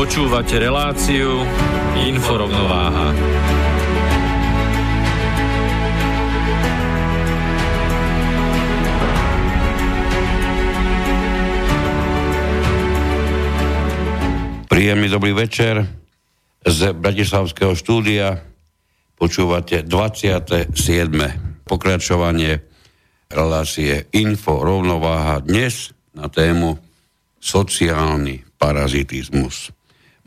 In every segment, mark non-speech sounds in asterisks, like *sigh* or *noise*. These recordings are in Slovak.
Počúvate reláciu Inforovnováha. Príjemný dobrý večer z Bratislavského štúdia. Počúvate 27. pokračovanie relácie Info rovnováha dnes na tému sociálny parazitizmus.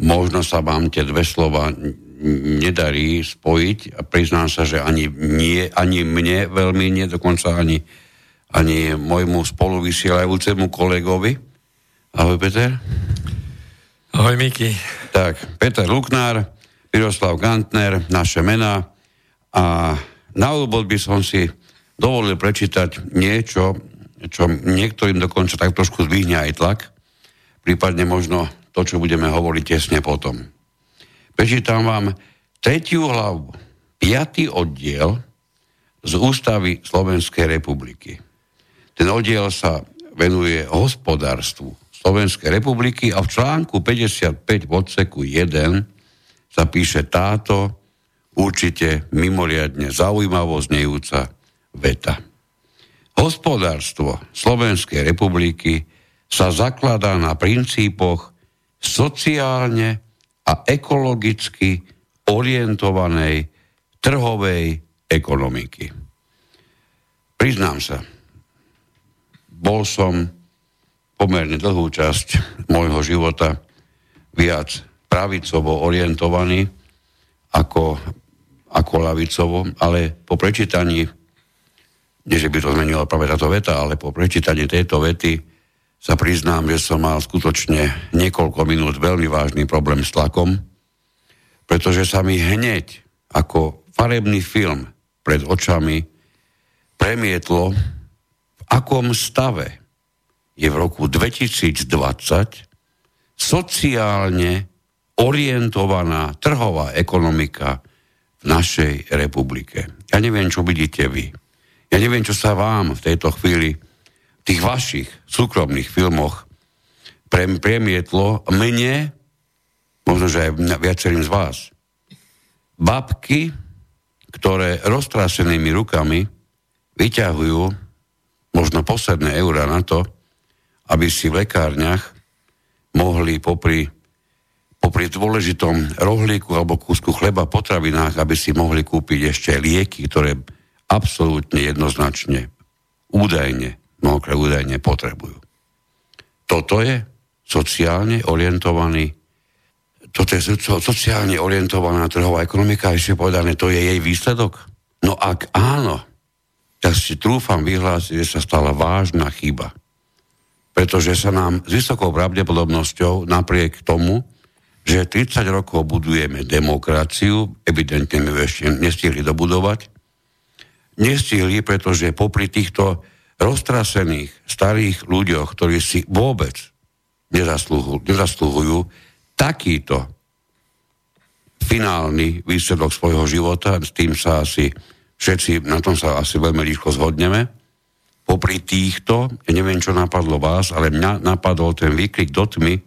Možno sa vám tie dve slova nedarí spojiť a priznám sa, že ani, nie, ani mne veľmi nie, dokonca ani, ani môjmu spoluvysielajúcemu kolegovi. Ahoj, Peter. Ahoj, Miki. Tak, Peter Luknár, Miroslav Gantner, naše mená a na úvod by som si dovolil prečítať niečo, čo niektorým dokonca tak trošku zdvihne aj tlak, prípadne možno to, čo budeme hovoriť tesne potom. Prečítam vám tretiu hlavu, piatý oddiel z Ústavy Slovenskej republiky. Ten oddiel sa venuje hospodárstvu Slovenskej republiky a v článku 55 v odseku 1 sa píše táto určite mimoriadne zaujímavo znejúca veta. Hospodárstvo Slovenskej republiky sa zakladá na princípoch sociálne a ekologicky orientovanej trhovej ekonomiky. Priznám sa, bol som pomerne dlhú časť môjho života viac pravicovo orientovaný ako, ako lavicovo, ale po prečítaní, nie že by to zmenila práve táto veta, ale po prečítaní tejto vety sa priznám, že som mal skutočne niekoľko minút veľmi vážny problém s tlakom, pretože sa mi hneď ako farebný film pred očami premietlo, v akom stave je v roku 2020 sociálne orientovaná trhová ekonomika v našej republike. Ja neviem, čo vidíte vy. Ja neviem, čo sa vám v tejto chvíli tých vašich súkromných filmoch premietlo mne, možno, že aj viacerým z vás, babky, ktoré roztrásenými rukami vyťahujú možno posledné eurá na to, aby si v lekárniach mohli popri, popri dôležitom rohlíku alebo kúsku chleba potravinách, aby si mohli kúpiť ešte lieky, ktoré absolútne jednoznačne, údajne mnohokrát údajne potrebujú. Toto je sociálne orientovaný toto je sociálne orientovaná trhová ekonomika, ešte povedané, to je jej výsledok? No ak áno, tak si trúfam vyhlásiť, že sa stala vážna chyba. Pretože sa nám s vysokou pravdepodobnosťou napriek tomu, že 30 rokov budujeme demokraciu, evidentne my ešte nestihli dobudovať, nestihli, pretože popri týchto roztrasených starých ľuďoch, ktorí si vôbec nezaslúhujú, takýto finálny výsledok svojho života, s tým sa asi všetci, na tom sa asi veľmi rýchlo zhodneme. Popri týchto, ja neviem, čo napadlo vás, ale mňa napadol ten výkrik do tmy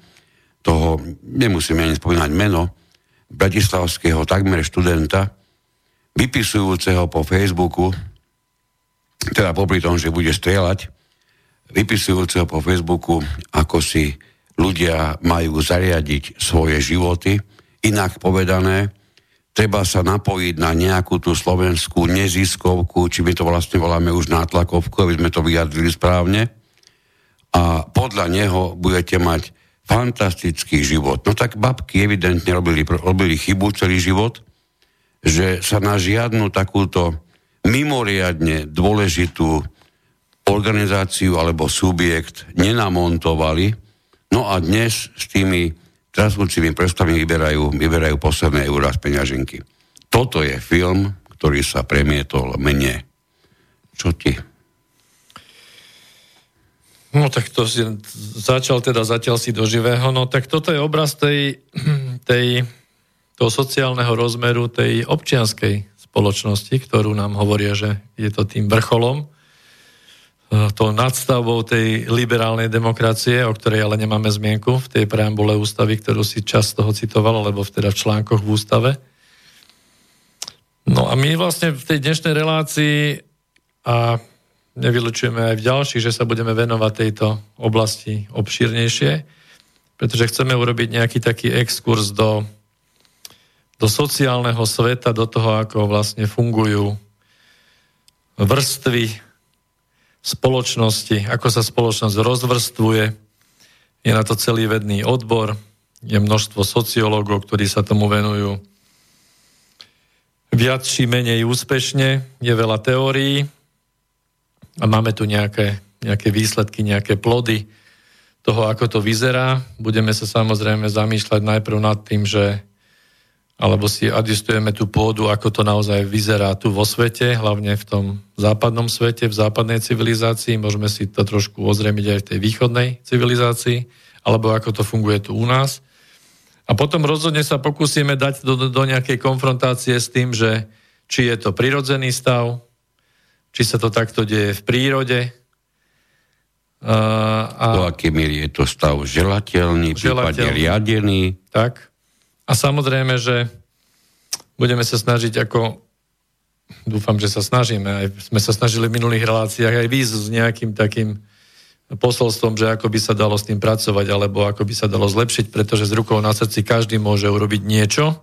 toho, nemusíme ani spomínať meno, bratislavského takmer študenta, vypisujúceho po Facebooku teda popri tom, že bude strieľať, vypisujúceho po Facebooku, ako si ľudia majú zariadiť svoje životy, inak povedané, treba sa napojiť na nejakú tú slovenskú neziskovku, či my to vlastne voláme už nátlakovku, aby sme to vyjadrili správne. A podľa neho budete mať fantastický život. No tak babky evidentne robili, robili chybu celý život, že sa na žiadnu takúto mimoriadne dôležitú organizáciu alebo subjekt nenamontovali, no a dnes s tými trasúcimi prstami vyberajú, vyberajú posledné eurá z peňaženky. Toto je film, ktorý sa premietol mne. Čo ti? No tak to si začal teda zatiaľ si do živého. No tak toto je obraz tej, *clears throat* tej, toho sociálneho rozmeru tej občianskej spoločnosti, ktorú nám hovoria, že je to tým vrcholom, e, tou nadstavbou tej liberálnej demokracie, o ktorej ale nemáme zmienku v tej preambule ústavy, ktorú si čas toho citoval, alebo teda v článkoch v ústave. No a my vlastne v tej dnešnej relácii a nevylučujeme aj v ďalších, že sa budeme venovať tejto oblasti obšírnejšie, pretože chceme urobiť nejaký taký exkurs do do sociálneho sveta, do toho, ako vlastne fungujú vrstvy spoločnosti, ako sa spoločnosť rozvrstvuje. Je na to celý vedný odbor, je množstvo sociológov, ktorí sa tomu venujú viac či menej úspešne, je veľa teórií a máme tu nejaké, nejaké výsledky, nejaké plody toho, ako to vyzerá. Budeme sa samozrejme zamýšľať najprv nad tým, že alebo si adistujeme tú pôdu, ako to naozaj vyzerá tu vo svete, hlavne v tom západnom svete, v západnej civilizácii. Môžeme si to trošku ozremiť aj v tej východnej civilizácii, alebo ako to funguje tu u nás. A potom rozhodne sa pokúsime dať do, do, nejakej konfrontácie s tým, že či je to prirodzený stav, či sa to takto deje v prírode. Uh, a... Do akej miery je to stav želateľný, želateľný. prípadne riadený. Tak. A samozrejme, že budeme sa snažiť ako dúfam, že sa snažíme, aj sme sa snažili v minulých reláciách aj výsť s nejakým takým posolstvom, že ako by sa dalo s tým pracovať, alebo ako by sa dalo zlepšiť, pretože z rukou na srdci každý môže urobiť niečo.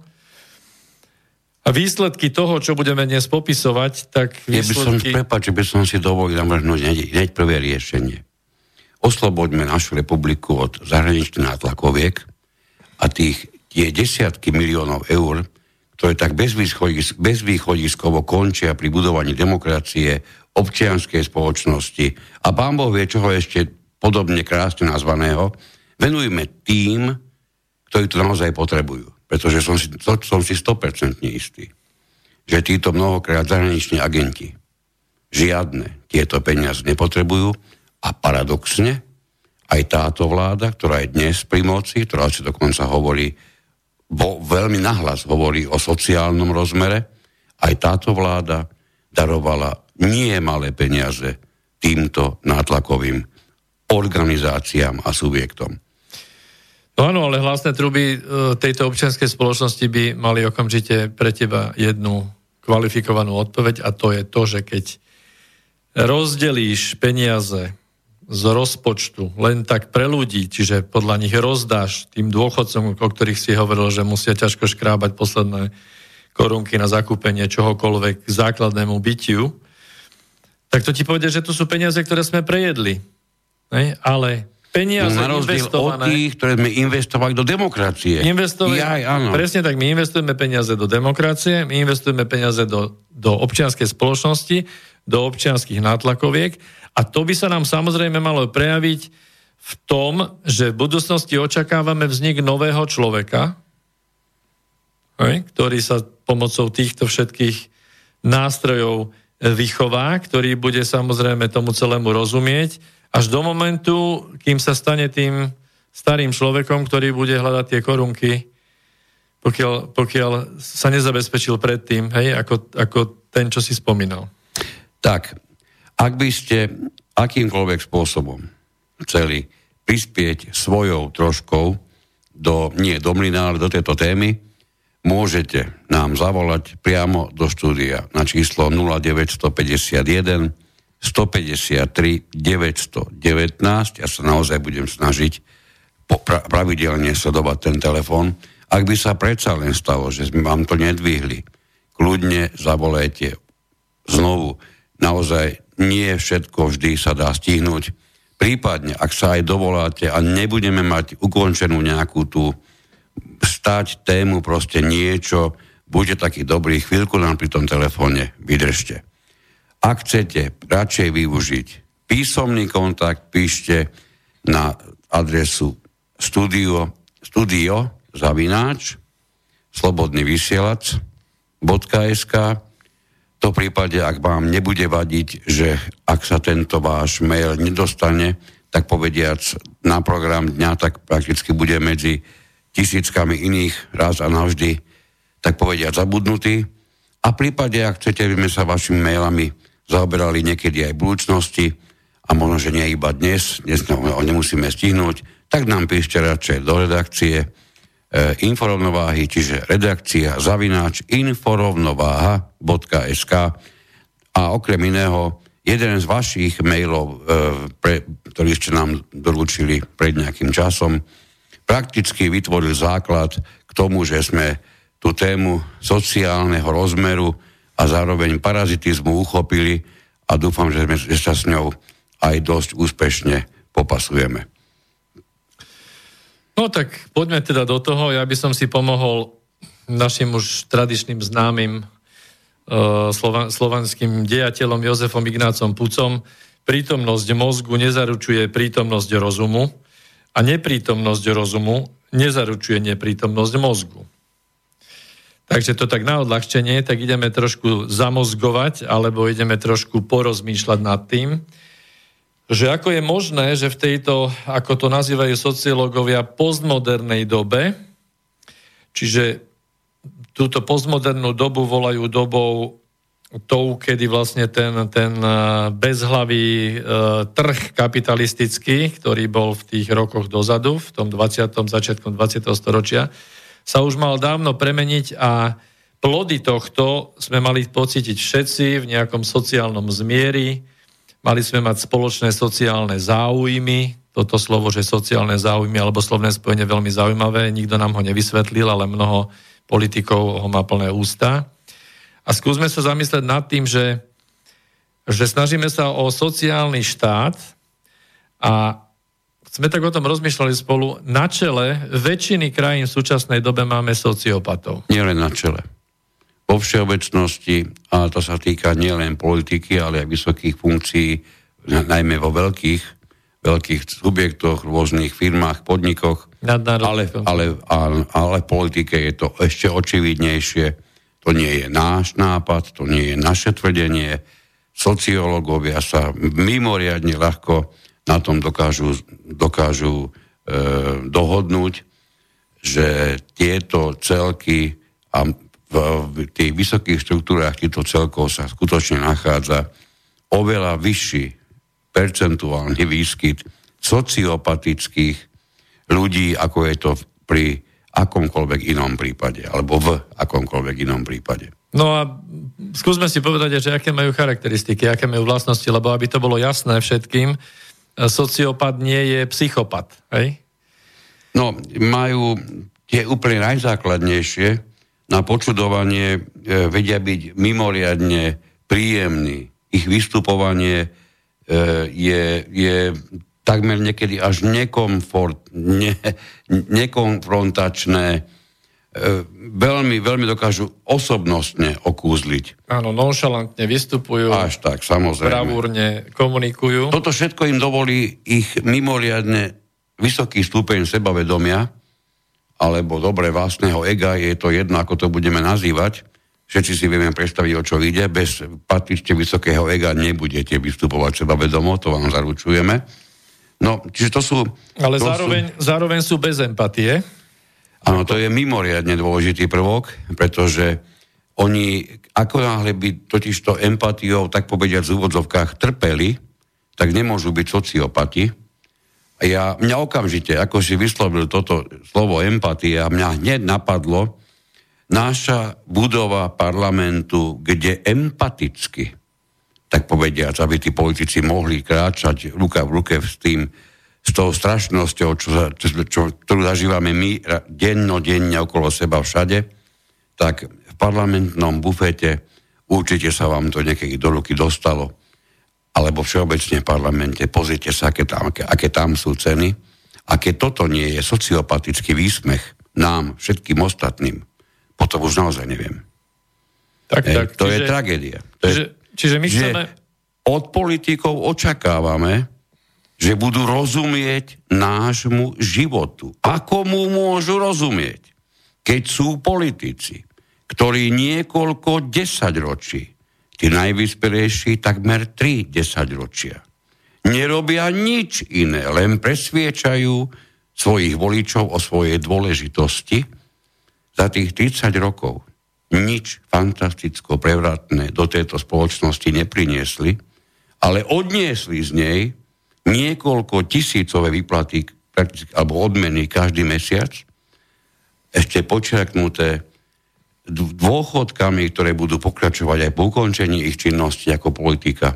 A výsledky toho, čo budeme dnes popisovať, tak výsledky... Ja by som, prepáč, by som si dovolil hneď, hneď prvé riešenie. Osloboďme našu republiku od zahraničných nátlakoviek a tých tie desiatky miliónov eur, ktoré tak bezvýchodiskovo končia pri budovaní demokracie, občianskej spoločnosti a pán Boh vie, čoho ešte podobne krásne nazvaného, venujme tým, ktorí to naozaj potrebujú. Pretože som si, som si 100% istý, že títo mnohokrát zahraniční agenti žiadne tieto peniaze nepotrebujú a paradoxne aj táto vláda, ktorá je dnes pri moci, ktorá si dokonca hovorí vo, veľmi nahlas hovorí o sociálnom rozmere, aj táto vláda darovala nie malé peniaze týmto nátlakovým organizáciám a subjektom. No áno, ale hlasné truby e, tejto občianskej spoločnosti by mali okamžite pre teba jednu kvalifikovanú odpoveď a to je to, že keď rozdelíš peniaze z rozpočtu len tak pre ľudí, čiže podľa nich rozdáš tým dôchodcom, o ktorých si hovoril, že musia ťažko škrábať posledné korunky na zakúpenie čohokoľvek k základnému bytiu, tak to ti povede, že to sú peniaze, ktoré sme prejedli. Ne? Ale peniaze no, na investované... od tých, ktoré sme investovali do demokracie. Investove... Jaj, áno. Presne tak, my investujeme peniaze do demokracie, my investujeme peniaze do, do občianskej spoločnosti, do občianských nátlakoviek a to by sa nám samozrejme malo prejaviť v tom, že v budúcnosti očakávame vznik nového človeka, ktorý sa pomocou týchto všetkých nástrojov vychová, ktorý bude samozrejme tomu celému rozumieť, až do momentu, kým sa stane tým starým človekom, ktorý bude hľadať tie korunky, pokiaľ, pokiaľ sa nezabezpečil predtým, hej, ako, ako ten, čo si spomínal. Tak, ak by ste akýmkoľvek spôsobom chceli prispieť svojou troškou do, nie do mlyna, ale do tejto témy, môžete nám zavolať priamo do štúdia na číslo 0951 153 919. Ja sa naozaj budem snažiť pravidelne sledovať ten telefón Ak by sa predsa len stalo, že sme vám to nedvihli, kľudne zavolajte znovu. Naozaj nie všetko vždy sa dá stihnúť. Prípadne, ak sa aj dovoláte a nebudeme mať ukončenú nejakú tú stať tému, proste niečo, buďte taký dobrý, chvíľku nám pri tom telefóne vydržte. Ak chcete radšej využiť písomný kontakt, píšte na adresu studio, studio zavináč slobodný vysielač.sk to prípade, ak vám nebude vadiť, že ak sa tento váš mail nedostane, tak povediac na program dňa, tak prakticky bude medzi tisíckami iných raz a navždy, tak povediac zabudnutý. A v prípade, ak chcete, aby sme sa vašimi mailami zaoberali niekedy aj v budúcnosti, a možno, že nie iba dnes, dnes nemusíme stihnúť, tak nám píšte radšej do redakcie inforovnováhy, čiže redakcia zavináč inforovnováha.sk a okrem iného jeden z vašich mailov, e, pre, ktorý ste nám doručili pred nejakým časom, prakticky vytvoril základ k tomu, že sme tú tému sociálneho rozmeru a zároveň parazitizmu uchopili a dúfam, že, sme, že sa s ňou aj dosť úspešne popasujeme. No tak poďme teda do toho. Ja by som si pomohol našim už tradičným známym slova, slovanským dejateľom Jozefom Ignácom Pucom. Prítomnosť mozgu nezaručuje prítomnosť rozumu a neprítomnosť rozumu nezaručuje neprítomnosť mozgu. Takže to tak na odľahčenie, tak ideme trošku zamozgovať, alebo ideme trošku porozmýšľať nad tým že ako je možné, že v tejto, ako to nazývajú sociológovia, postmodernej dobe, čiže túto postmodernú dobu volajú dobou tou, kedy vlastne ten, ten e, bezhlavý e, trh kapitalistický, ktorý bol v tých rokoch dozadu, v tom 20. začiatkom 20. storočia, sa už mal dávno premeniť a plody tohto sme mali pocítiť všetci v nejakom sociálnom zmieri, Mali sme mať spoločné sociálne záujmy, toto slovo, že sociálne záujmy alebo slovné spojenie veľmi zaujímavé, nikto nám ho nevysvetlil, ale mnoho politikov ho má plné ústa. A skúsme sa zamyslieť nad tým, že, že snažíme sa o sociálny štát a sme tak o tom rozmýšľali spolu, na čele väčšiny krajín v súčasnej dobe máme sociopatov. len na čele vo všeobecnosti, a to sa týka nielen politiky, ale aj vysokých funkcií, najmä vo veľkých, veľkých subjektoch, rôznych firmách, podnikoch, ale, ale, ale, ale v politike je to ešte očividnejšie. To nie je náš nápad, to nie je naše tvrdenie. Sociológovia sa mimoriadne ľahko na tom dokážu, dokážu e, dohodnúť, že tieto celky a v tých vysokých štruktúrách týchto celkov sa skutočne nachádza oveľa vyšší percentuálny výskyt sociopatických ľudí, ako je to pri akomkoľvek inom prípade, alebo v akomkoľvek inom prípade. No a skúsme si povedať, že aké majú charakteristiky, aké majú vlastnosti, lebo aby to bolo jasné všetkým, sociopat nie je psychopat, hej? No, majú tie úplne najzákladnejšie, na počudovanie e, vedia byť mimoriadne príjemný. Ich vystupovanie e, je, je takmer niekedy až nekomfort, ne, nekonfrontačné, e, veľmi, veľmi dokážu osobnostne okúzliť. Áno, nonšalantne vystupujú. Až tak, samozrejme. Bravúrne komunikujú. Toto všetko im dovolí ich mimoriadne vysoký stupeň sebavedomia, alebo dobre vlastného ega, je to jedno, ako to budeme nazývať. Všetci si vieme predstaviť, o čo ide. Bez patrične vysokého ega nebudete vystupovať seba vedomo, to vám zaručujeme. No, čiže to sú... Ale to zároveň, sú... zároveň sú bez empatie. Áno, to je mimoriadne dôležitý prvok, pretože oni, ako náhle by totižto empatiou, tak povediať v úvodzovkách, trpeli, tak nemôžu byť sociopati, ja, mňa okamžite, ako si vyslovil toto slovo empatia, mňa hneď napadlo, náša budova parlamentu, kde empaticky, tak povediac, aby tí politici mohli kráčať ruka v ruke s tým, s tou strašnosťou, čo, čo, čo, ktorú zažívame my dennodenne okolo seba všade, tak v parlamentnom bufete určite sa vám to niekedy do ruky dostalo, alebo všeobecne v parlamente, pozrite sa, aké tam, aké, aké tam sú ceny. A keď toto nie je sociopatický výsmech nám, všetkým ostatným, potom už naozaj neviem. Tak, tak, to čiže, je tragédia. To čiže, je, čiže my chceme... Od politikov očakávame, že budú rozumieť nášmu životu. Ako mu môžu rozumieť, keď sú politici, ktorí niekoľko desaťročí, tí najvyspelejší takmer tri desaťročia, nerobia nič iné, len presviečajú svojich voličov o svojej dôležitosti za tých 30 rokov. Nič fantasticko prevratné do tejto spoločnosti nepriniesli, ale odniesli z nej niekoľko tisícové výplaty alebo odmeny každý mesiac, ešte počerknuté dôchodkami, ktoré budú pokračovať aj po ukončení ich činnosti ako politika.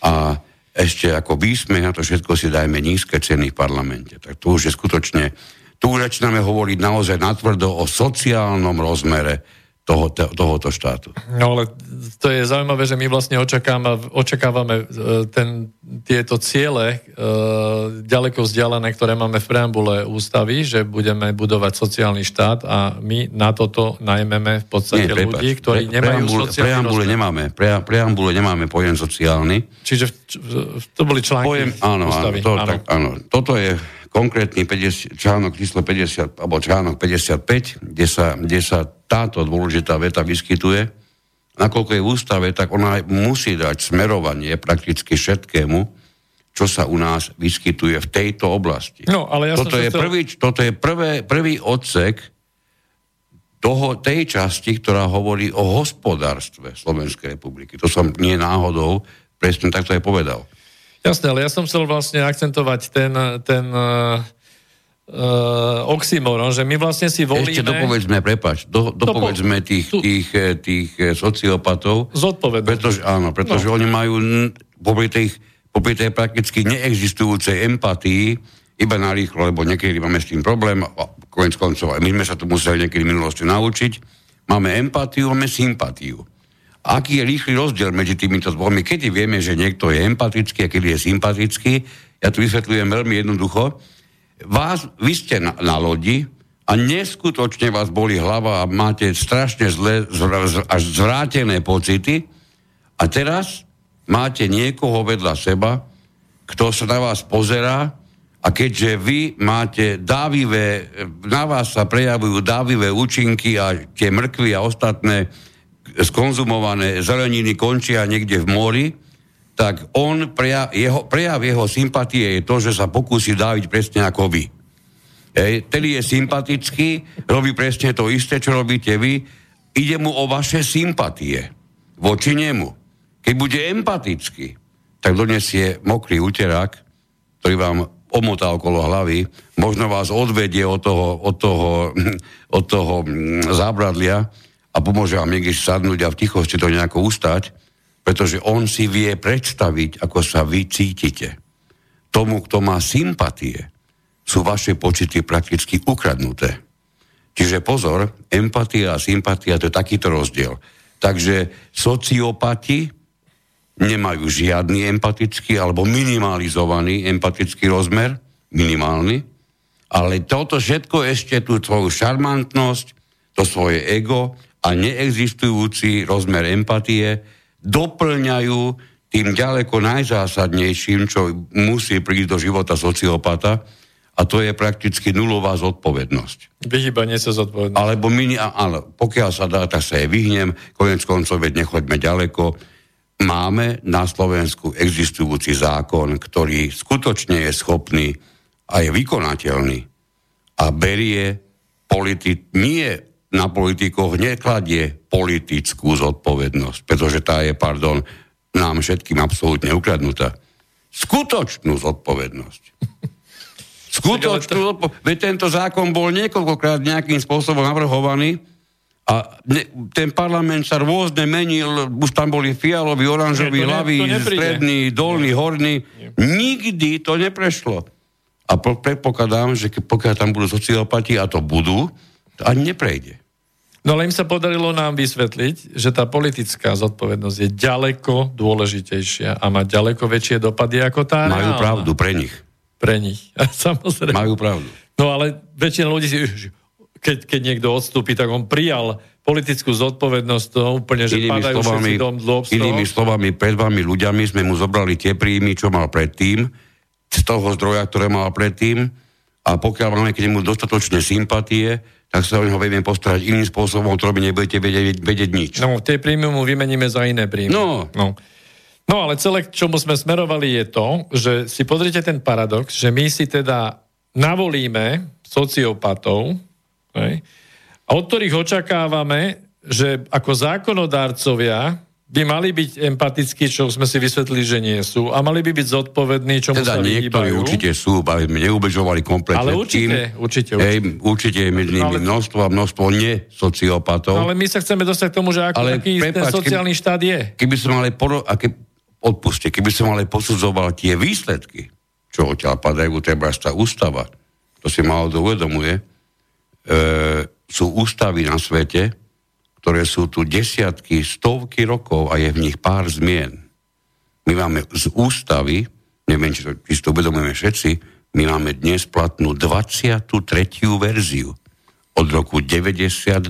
A ešte ako výsmech na to všetko si dajme nízke ceny v parlamente. Tak tu už je skutočne, tu už začíname hovoriť naozaj natvrdo o sociálnom rozmere toho, tohoto štátu. No ale to je zaujímavé, že my vlastne očakávame, očakávame ten, tieto ciele e, ďaleko vzdialené, ktoré máme v preambule ústavy, že budeme budovať sociálny štát a my na toto najmeme v podstate Nie, ľudí, ktorí pre, nemajú preambule, sociálny preambule nemáme, pre, preambule nemáme pojem sociálny. Čiže v, to boli články pojem, áno, ústavy. Áno, to, áno. Tak, áno, toto je konkrétny 50, článok číslo 50, alebo článok 55, kde sa, kde sa táto dôležitá veta vyskytuje, nakoľko je v ústave, tak ona musí dať smerovanie prakticky všetkému, čo sa u nás vyskytuje v tejto oblasti. No, ale ja toto, je chcel... prvý, toto je prvé, prvý odsek toho, tej časti, ktorá hovorí o hospodárstve Slovenskej republiky. To som nie náhodou presne takto aj povedal. Jasné, ale ja som chcel vlastne akcentovať ten, ten uh, oxymoron, že my vlastne si volíme... Ešte dopovedzme, prepač, do, dopovedzme tých, tých, eh, tých, sociopatov. Zodpovednosť. Pretože, áno, pretože no. oni majú popri, tých, popri tej prakticky neexistujúcej empatii iba na rýchlo, lebo niekedy máme s tým problém, a konec koncov, my sme sa to museli niekedy v minulosti naučiť, máme empatiu, máme sympatiu aký je rýchly rozdiel medzi týmito dvomi. Kedy vieme, že niekto je empatický a kedy je sympatický, ja tu vysvetľujem veľmi jednoducho. Vás, vy ste na, na lodi a neskutočne vás boli hlava a máte strašne zle, až zvrátené pocity a teraz máte niekoho vedľa seba, kto sa na vás pozerá a keďže vy máte dávivé, na vás sa prejavujú dávivé účinky a tie mrkvy a ostatné skonzumované zeleniny končia niekde v mori, tak on, prejav jeho, prejav jeho sympatie je to, že sa pokúsi dáviť presne ako vy. Ej, tedy je sympatický, robí presne to isté, čo robíte vy, ide mu o vaše sympatie voči nemu. Keď bude empatický, tak donesie mokrý uterák, ktorý vám omotá okolo hlavy, možno vás odvedie od toho, od toho, od toho mm, zábradlia a pomôže vám niekde sadnúť a v tichosti to nejako ustať, pretože on si vie predstaviť, ako sa vy cítite. Tomu, kto má sympatie, sú vaše pocity prakticky ukradnuté. Čiže pozor, empatia a sympatia to je takýto rozdiel. Takže sociopati nemajú žiadny empatický alebo minimalizovaný empatický rozmer, minimálny, ale toto všetko ešte tú svoju šarmantnosť, to svoje ego a neexistujúci rozmer empatie doplňajú tým ďaleko najzásadnejším, čo musí prísť do života sociopata, a to je prakticky nulová zodpovednosť. Vyhýbanie sa zodpovednosti. Alebo mini, ale pokiaľ sa dá, tak sa jej vyhnem, konec koncov, veď nechoďme ďaleko. Máme na Slovensku existujúci zákon, ktorý skutočne je schopný a je vykonateľný a berie politi- nie na politikoch nekladie politickú zodpovednosť, pretože tá je, pardon, nám všetkým absolútne ukradnutá. Skutočnú zodpovednosť. *laughs* Skutočnú zodpovednosť. Veď tento zákon bol niekoľkokrát nejakým spôsobom navrhovaný a ne, ten parlament sa rôzne menil, už tam boli fialoví, oranžoví, hlavy, stredný, dolný, horný. Nikdy to neprešlo. A predpokladám, že pokiaľ tam budú sociopati, a to budú, ani neprejde. No ale im sa podarilo nám vysvetliť, že tá politická zodpovednosť je ďaleko dôležitejšia a má ďaleko väčšie dopady ako tá Majú reálna. pravdu pre nich. Pre nich. *laughs* Samozrejme. Majú pravdu. No ale väčšina ľudí si, keď, keď niekto odstúpi, tak on prijal politickú zodpovednosť, to úplne, že inými padajú slovami, dom dlho inými slovami, pred vami ľuďami sme mu zobrali tie príjmy, čo mal predtým, z toho zdroja, ktoré mal predtým, a pokiaľ máme k nemu dostatočné sympatie, tak sa o neho vieme postarať iným spôsobom, ktorým nebudete vedieť, vedieť nič. No, tie príjmy mu vymeníme za iné príjmy. No. no. No ale celé, k čomu sme smerovali, je to, že si pozrite ten paradox, že my si teda navolíme sociopatov, hej, a od ktorých očakávame, že ako zákonodárcovia by mali byť empatickí, čo sme si vysvetlili, že nie sú, a mali by byť zodpovední, čo teda sa niektorí vyhýbajú. určite sú, aby sme neubežovali kompletne Ale tým. určite, určite, Hej, určite je medzi nimi Ale- množstvo a množstvo nesociopatov. No, ale my sa chceme dostať k tomu, že aký, Ale aký ten prepáč, sociálny štát je. keby som ale poro- a ke, odpuste, keby som ale posudzoval tie výsledky, čo odtiaľ padajú, treba tá ústava, to si málo uvedomuje, e, sú ústavy na svete, ktoré sú tu desiatky, stovky rokov a je v nich pár zmien. My máme z ústavy, neviem, či to, či to uvedomujeme všetci, my máme dnes platnú 23. verziu od roku 92.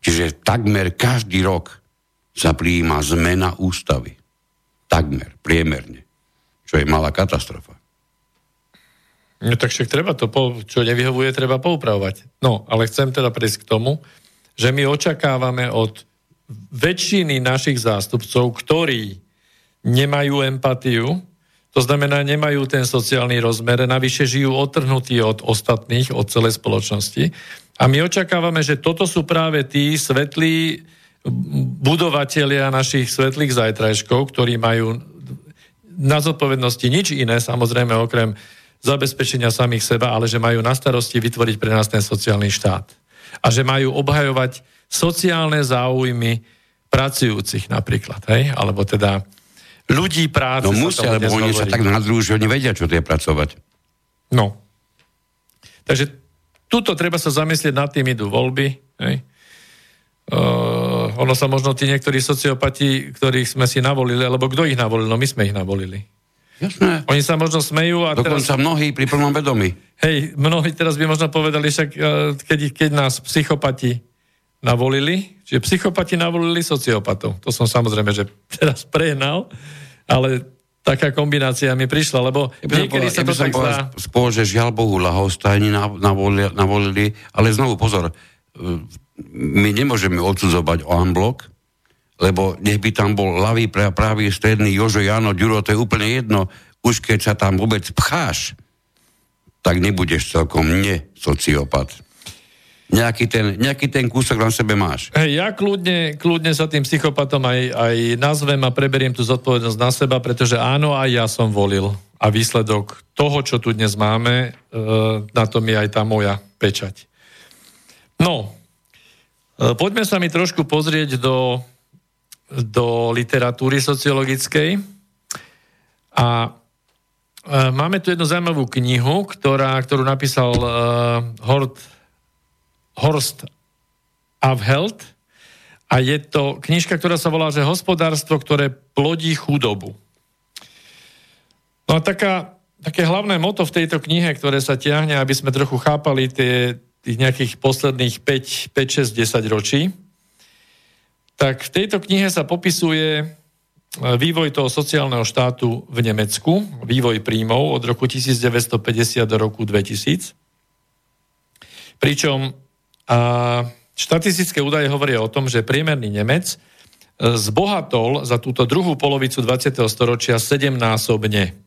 Čiže takmer každý rok sa prijíma zmena ústavy. Takmer, priemerne. Čo je malá katastrofa. No tak však treba to, po, čo nevyhovuje, treba poupravovať. No, ale chcem teda prejsť k tomu, že my očakávame od väčšiny našich zástupcov, ktorí nemajú empatiu, to znamená, nemajú ten sociálny rozmer, navyše žijú otrhnutí od ostatných, od celej spoločnosti. A my očakávame, že toto sú práve tí svetlí budovatelia našich svetlých zajtrajškov, ktorí majú na zodpovednosti nič iné, samozrejme okrem zabezpečenia samých seba, ale že majú na starosti vytvoriť pre nás ten sociálny štát. A že majú obhajovať sociálne záujmy pracujúcich napríklad, hej? alebo teda ľudí práce. No musia, lebo oni sa tak nadrujú, že oni vedia, čo to je pracovať. No. Takže tuto treba sa zamyslieť nad tým, idú voľby. Hej. Uh, ono sa možno tí niektorí sociopati, ktorých sme si navolili, alebo kto ich navolil? No my sme ich navolili. Jasné. Oni sa možno smejú a teraz... Dokonca mnohí pri plnom vedomí. Hej, mnohí teraz by možno povedali, však eh, keď, keď nás psychopati navolili, čiže psychopati navolili sociopatov. To som samozrejme, že *laughs* teraz prehnal, ale taká kombinácia mi prišla, lebo Ja niekedy povedal- sa ja to tak zdá. skôr, že žiaľ Bohu lahostajní nav- navolili, navolili, ale znovu pozor, e, my nemôžeme odsudzovať o unblock, lebo nech by tam bol ľavý, pra- pravý, stredný, Jožo, Jano, Ďuro, to je úplne jedno. Už keď sa tam vôbec pcháš, tak nebudeš celkom ne-sociopat. Nejaký ten, nejaký ten kúsok na sebe máš. Hej, ja kľudne, kľudne sa tým psychopatom aj, aj nazvem a preberiem tú zodpovednosť na seba, pretože áno, aj ja som volil. A výsledok toho, čo tu dnes máme, e, na tom je aj tá moja pečať. No, e, poďme sa mi trošku pozrieť do, do literatúry sociologickej. A e, máme tu jednu zaujímavú knihu, ktorá, ktorú napísal e, Hort, Horst Avheld a je to knižka, ktorá sa volá, že hospodárstvo, ktoré plodí chudobu. No a taká, také hlavné moto v tejto knihe, ktoré sa tiahne, aby sme trochu chápali tie, tých nejakých posledných 5, 5, 6, 10 ročí, tak v tejto knihe sa popisuje e, vývoj toho sociálneho štátu v Nemecku, vývoj príjmov od roku 1950 do roku 2000. Pričom a štatistické údaje hovoria o tom, že priemerný Nemec e, zbohatol za túto druhú polovicu 20. storočia sedemnásobne.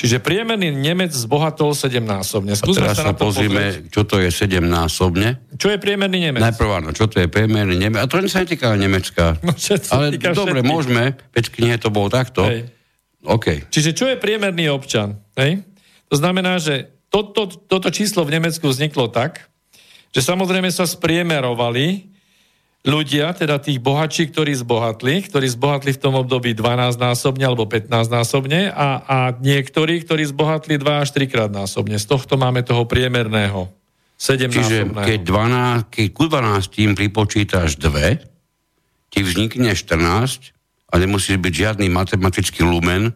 Čiže priemerný Nemec zbohatol sedemnásobne. A Skúsme teraz sa sa pozrieť. pozrieme, čo to je sedemnásobne. Čo je priemerný Nemec? Najprv áno, čo to je priemerný Nemec. A to sa netýka Nemecka. *laughs* No, Ale dobre, všetkých. môžeme, veď knihe to bolo takto. Hej. OK. Čiže čo je priemerný občan? Hej? To znamená, že to, to, toto číslo v Nemecku vzniklo tak, že samozrejme sa spriemerovali ľudia, teda tých bohatší, ktorí zbohatli, ktorí zbohatli v tom období 12-násobne alebo 15-násobne a, a niektorí, ktorí zbohatli 2 až 3 krát násobne. Z tohto máme toho priemerného. 7 Čiže keď, 12, keď ku 12 pripočítaš 2, ti vznikne 14 a nemusíš byť žiadny matematický lumen,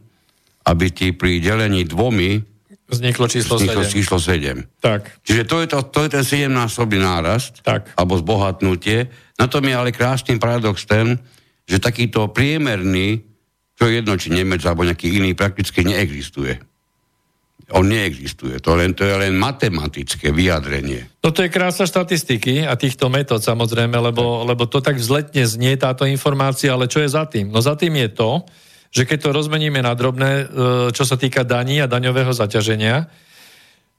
aby ti pri delení dvomi Vzniklo číslo vzniklo 7. číslo 7. Tak. Čiže to je, to, to je ten 7-násobný nárast, Tak. alebo zbohatnutie. Na tom je ale krásny paradox ten, že takýto priemerný, čo je jedno, či Nemec alebo nejaký iný, prakticky neexistuje. On neexistuje. To, len, to je len matematické vyjadrenie. No to je krása štatistiky a týchto metód samozrejme, lebo, lebo to tak vzletne znie táto informácia, ale čo je za tým? No za tým je to, že keď to rozmeníme na drobné, e, čo sa týka daní a daňového zaťaženia,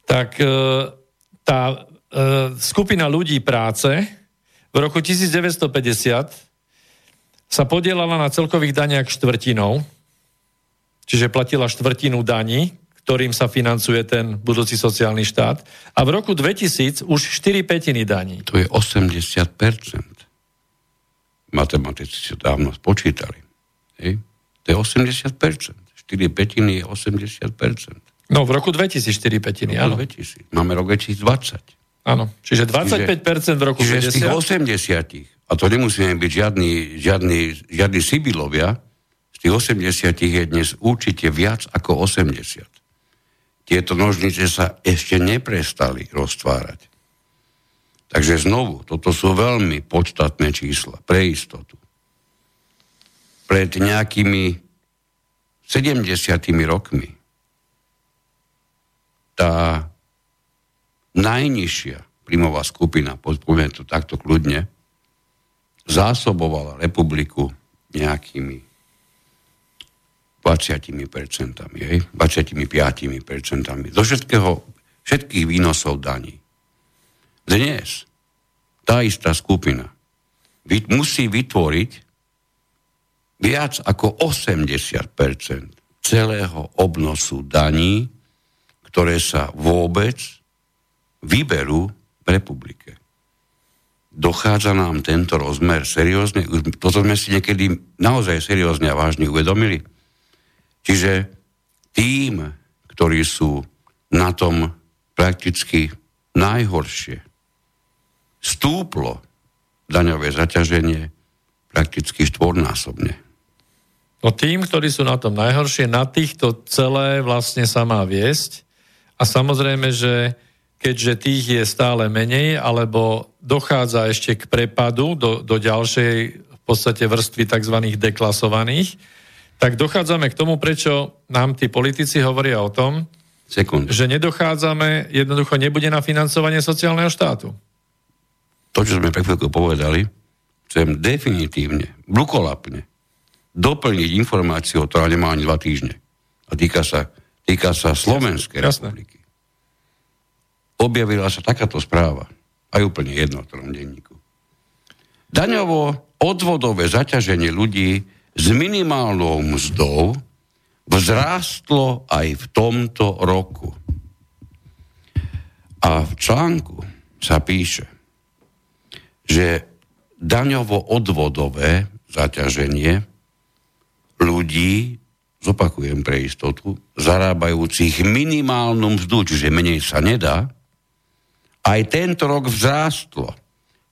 tak e, tá e, skupina ľudí práce v roku 1950 sa podielala na celkových daniach štvrtinou, čiže platila štvrtinu daní, ktorým sa financuje ten budúci sociálny štát. A v roku 2000 už 4 petiny daní. To je 80%. Matematici si dávno spočítali. Hej? To je 80%. 4 petiny je 80%. No, v roku 2000 4 petiny, áno. 2000. Máme rok 2020. Áno, čiže 25% v roku Čiže z tých 50. 80, a to nemusíme byť žiadni, žiadni, žiadni Sibilovia, z tých 80 je dnes určite viac ako 80. Tieto nožnice sa ešte neprestali roztvárať. Takže znovu, toto sú veľmi podstatné čísla pre istotu. Pred nejakými 70 rokmi tá najnižšia príjmová skupina, poviem to takto kľudne, zásobovala republiku nejakými 20 percentami, hej? 25 percentami. Do všetkého, všetkých výnosov daní. Dnes tá istá skupina musí vytvoriť viac ako 80% celého obnosu daní, ktoré sa vôbec vyberú v republike. Dochádza nám tento rozmer seriózne, toto sme si niekedy naozaj seriózne a vážne uvedomili. Čiže tým, ktorí sú na tom prakticky najhoršie, stúplo daňové zaťaženie prakticky štvornásobne. No tým, ktorí sú na tom najhoršie, na týchto celé vlastne sa má viesť. A samozrejme, že keďže tých je stále menej, alebo dochádza ešte k prepadu do, do ďalšej v podstate vrstvy tzv. deklasovaných, tak dochádzame k tomu, prečo nám tí politici hovoria o tom, Sekund. že nedochádzame, jednoducho nebude na financovanie sociálneho štátu. To, čo sme pre chvíľku povedali, chcem definitívne, brukolapne doplniť informáciu, ktorá nemá ani dva týždne. A týka sa, týka sa Slovenskej Jasné. republiky. Objavila sa takáto správa, aj úplne jedno v ktorom denníku. Daňovo odvodové zaťaženie ľudí s minimálnou mzdou vzrástlo aj v tomto roku. A v článku sa píše, že daňovo-odvodové zaťaženie ľudí, zopakujem pre istotu, zarábajúcich minimálnu mzdu, čiže menej sa nedá, aj tento rok vzrástlo.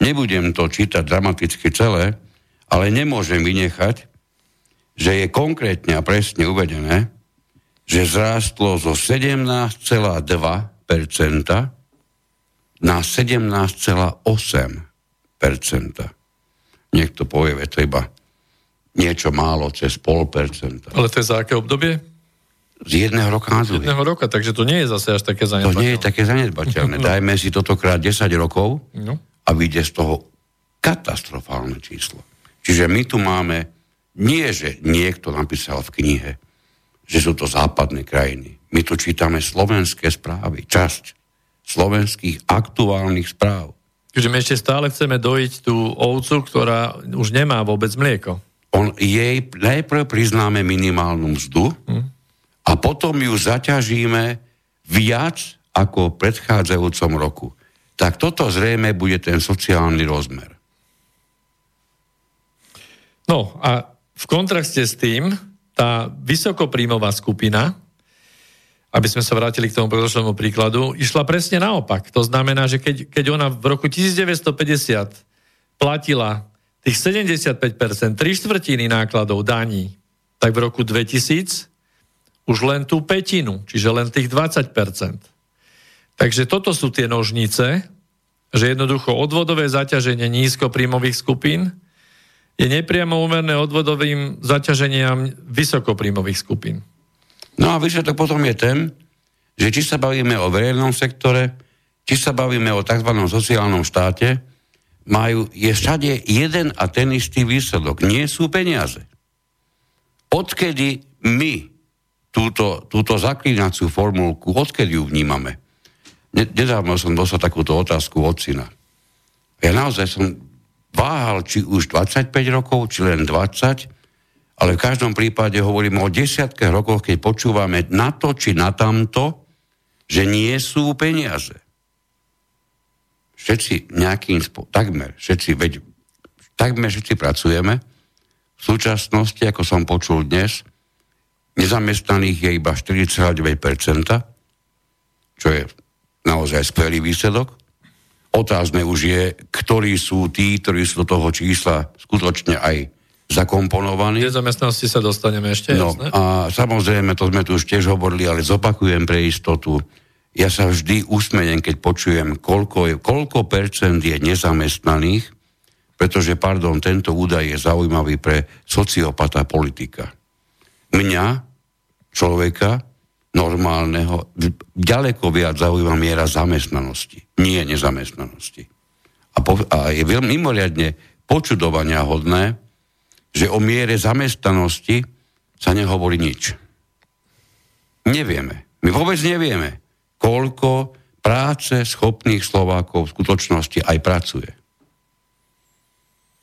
Nebudem to čítať dramaticky celé, ale nemôžem vynechať, že je konkrétne a presne uvedené, že vzrástlo zo 17,2% na 17,8%. Niekto povie, že to iba niečo málo, cez pol percenta. Ale to je za aké obdobie? Z jedného roka na druhý. Jedného roka, takže to nie je zase až také To zanedbateľné. nie je také zanedbateľné. *laughs* Dajme si toto krát 10 rokov No. a vyjde z toho katastrofálne číslo. Čiže my tu máme, nie že niekto napísal v knihe, že sú to západné krajiny. My tu čítame slovenské správy, časť slovenských aktuálnych správ. Čiže my ešte stále chceme dojiť tú ovcu, ktorá už nemá vôbec mlieko. On jej najprv priznáme minimálnu mzdu a potom ju zaťažíme viac ako v predchádzajúcom roku. Tak toto zrejme bude ten sociálny rozmer. No a v kontraste s tým, tá vysokopríjmová skupina, aby sme sa vrátili k tomu predošlému príkladu, išla presne naopak. To znamená, že keď, keď ona v roku 1950 platila tých 75%, tri štvrtiny nákladov daní, tak v roku 2000 už len tú petinu, čiže len tých 20%. Takže toto sú tie nožnice, že jednoducho odvodové zaťaženie nízkopríjmových skupín je nepriamo úmerné odvodovým zaťaženiam vysokopríjmových skupín. No a výsledok potom je ten, že či sa bavíme o verejnom sektore, či sa bavíme o tzv. sociálnom štáte, majú, je všade jeden a ten istý výsledok. Nie sú peniaze. Odkedy my túto, túto zaklínacú formulku, odkedy ju vnímame? Nedávno som dostal takúto otázku od syna. Ja naozaj som váhal, či už 25 rokov, či len 20, ale v každom prípade hovoríme o desiatkách rokoch, keď počúvame na to, či na tamto, že nie sú peniaze. Všetci nejakým spôsobom, takmer, všetci, veď, takmer všetci pracujeme. V súčasnosti, ako som počul dnes, nezamestnaných je iba 4,9%, čo je naozaj skvelý výsledok. Otázne už je, ktorí sú tí, ktorí sú do toho čísla skutočne aj zakomponovaní. V zamestnanosti sa dostaneme ešte, no, jasné? A samozrejme, to sme tu už tiež hovorili, ale zopakujem pre istotu. Ja sa vždy usmenem, keď počujem, koľko, je, koľko percent je nezamestnaných, pretože, pardon, tento údaj je zaujímavý pre sociopata politika. Mňa, človeka, normálneho, ďaleko viac zaujíma miera zamestnanosti, nie nezamestnanosti. A, po, a je veľmi mimoriadne počudovania hodné, že o miere zamestnanosti sa nehovorí nič. Nevieme. My vôbec nevieme, koľko práce schopných Slovákov v skutočnosti aj pracuje.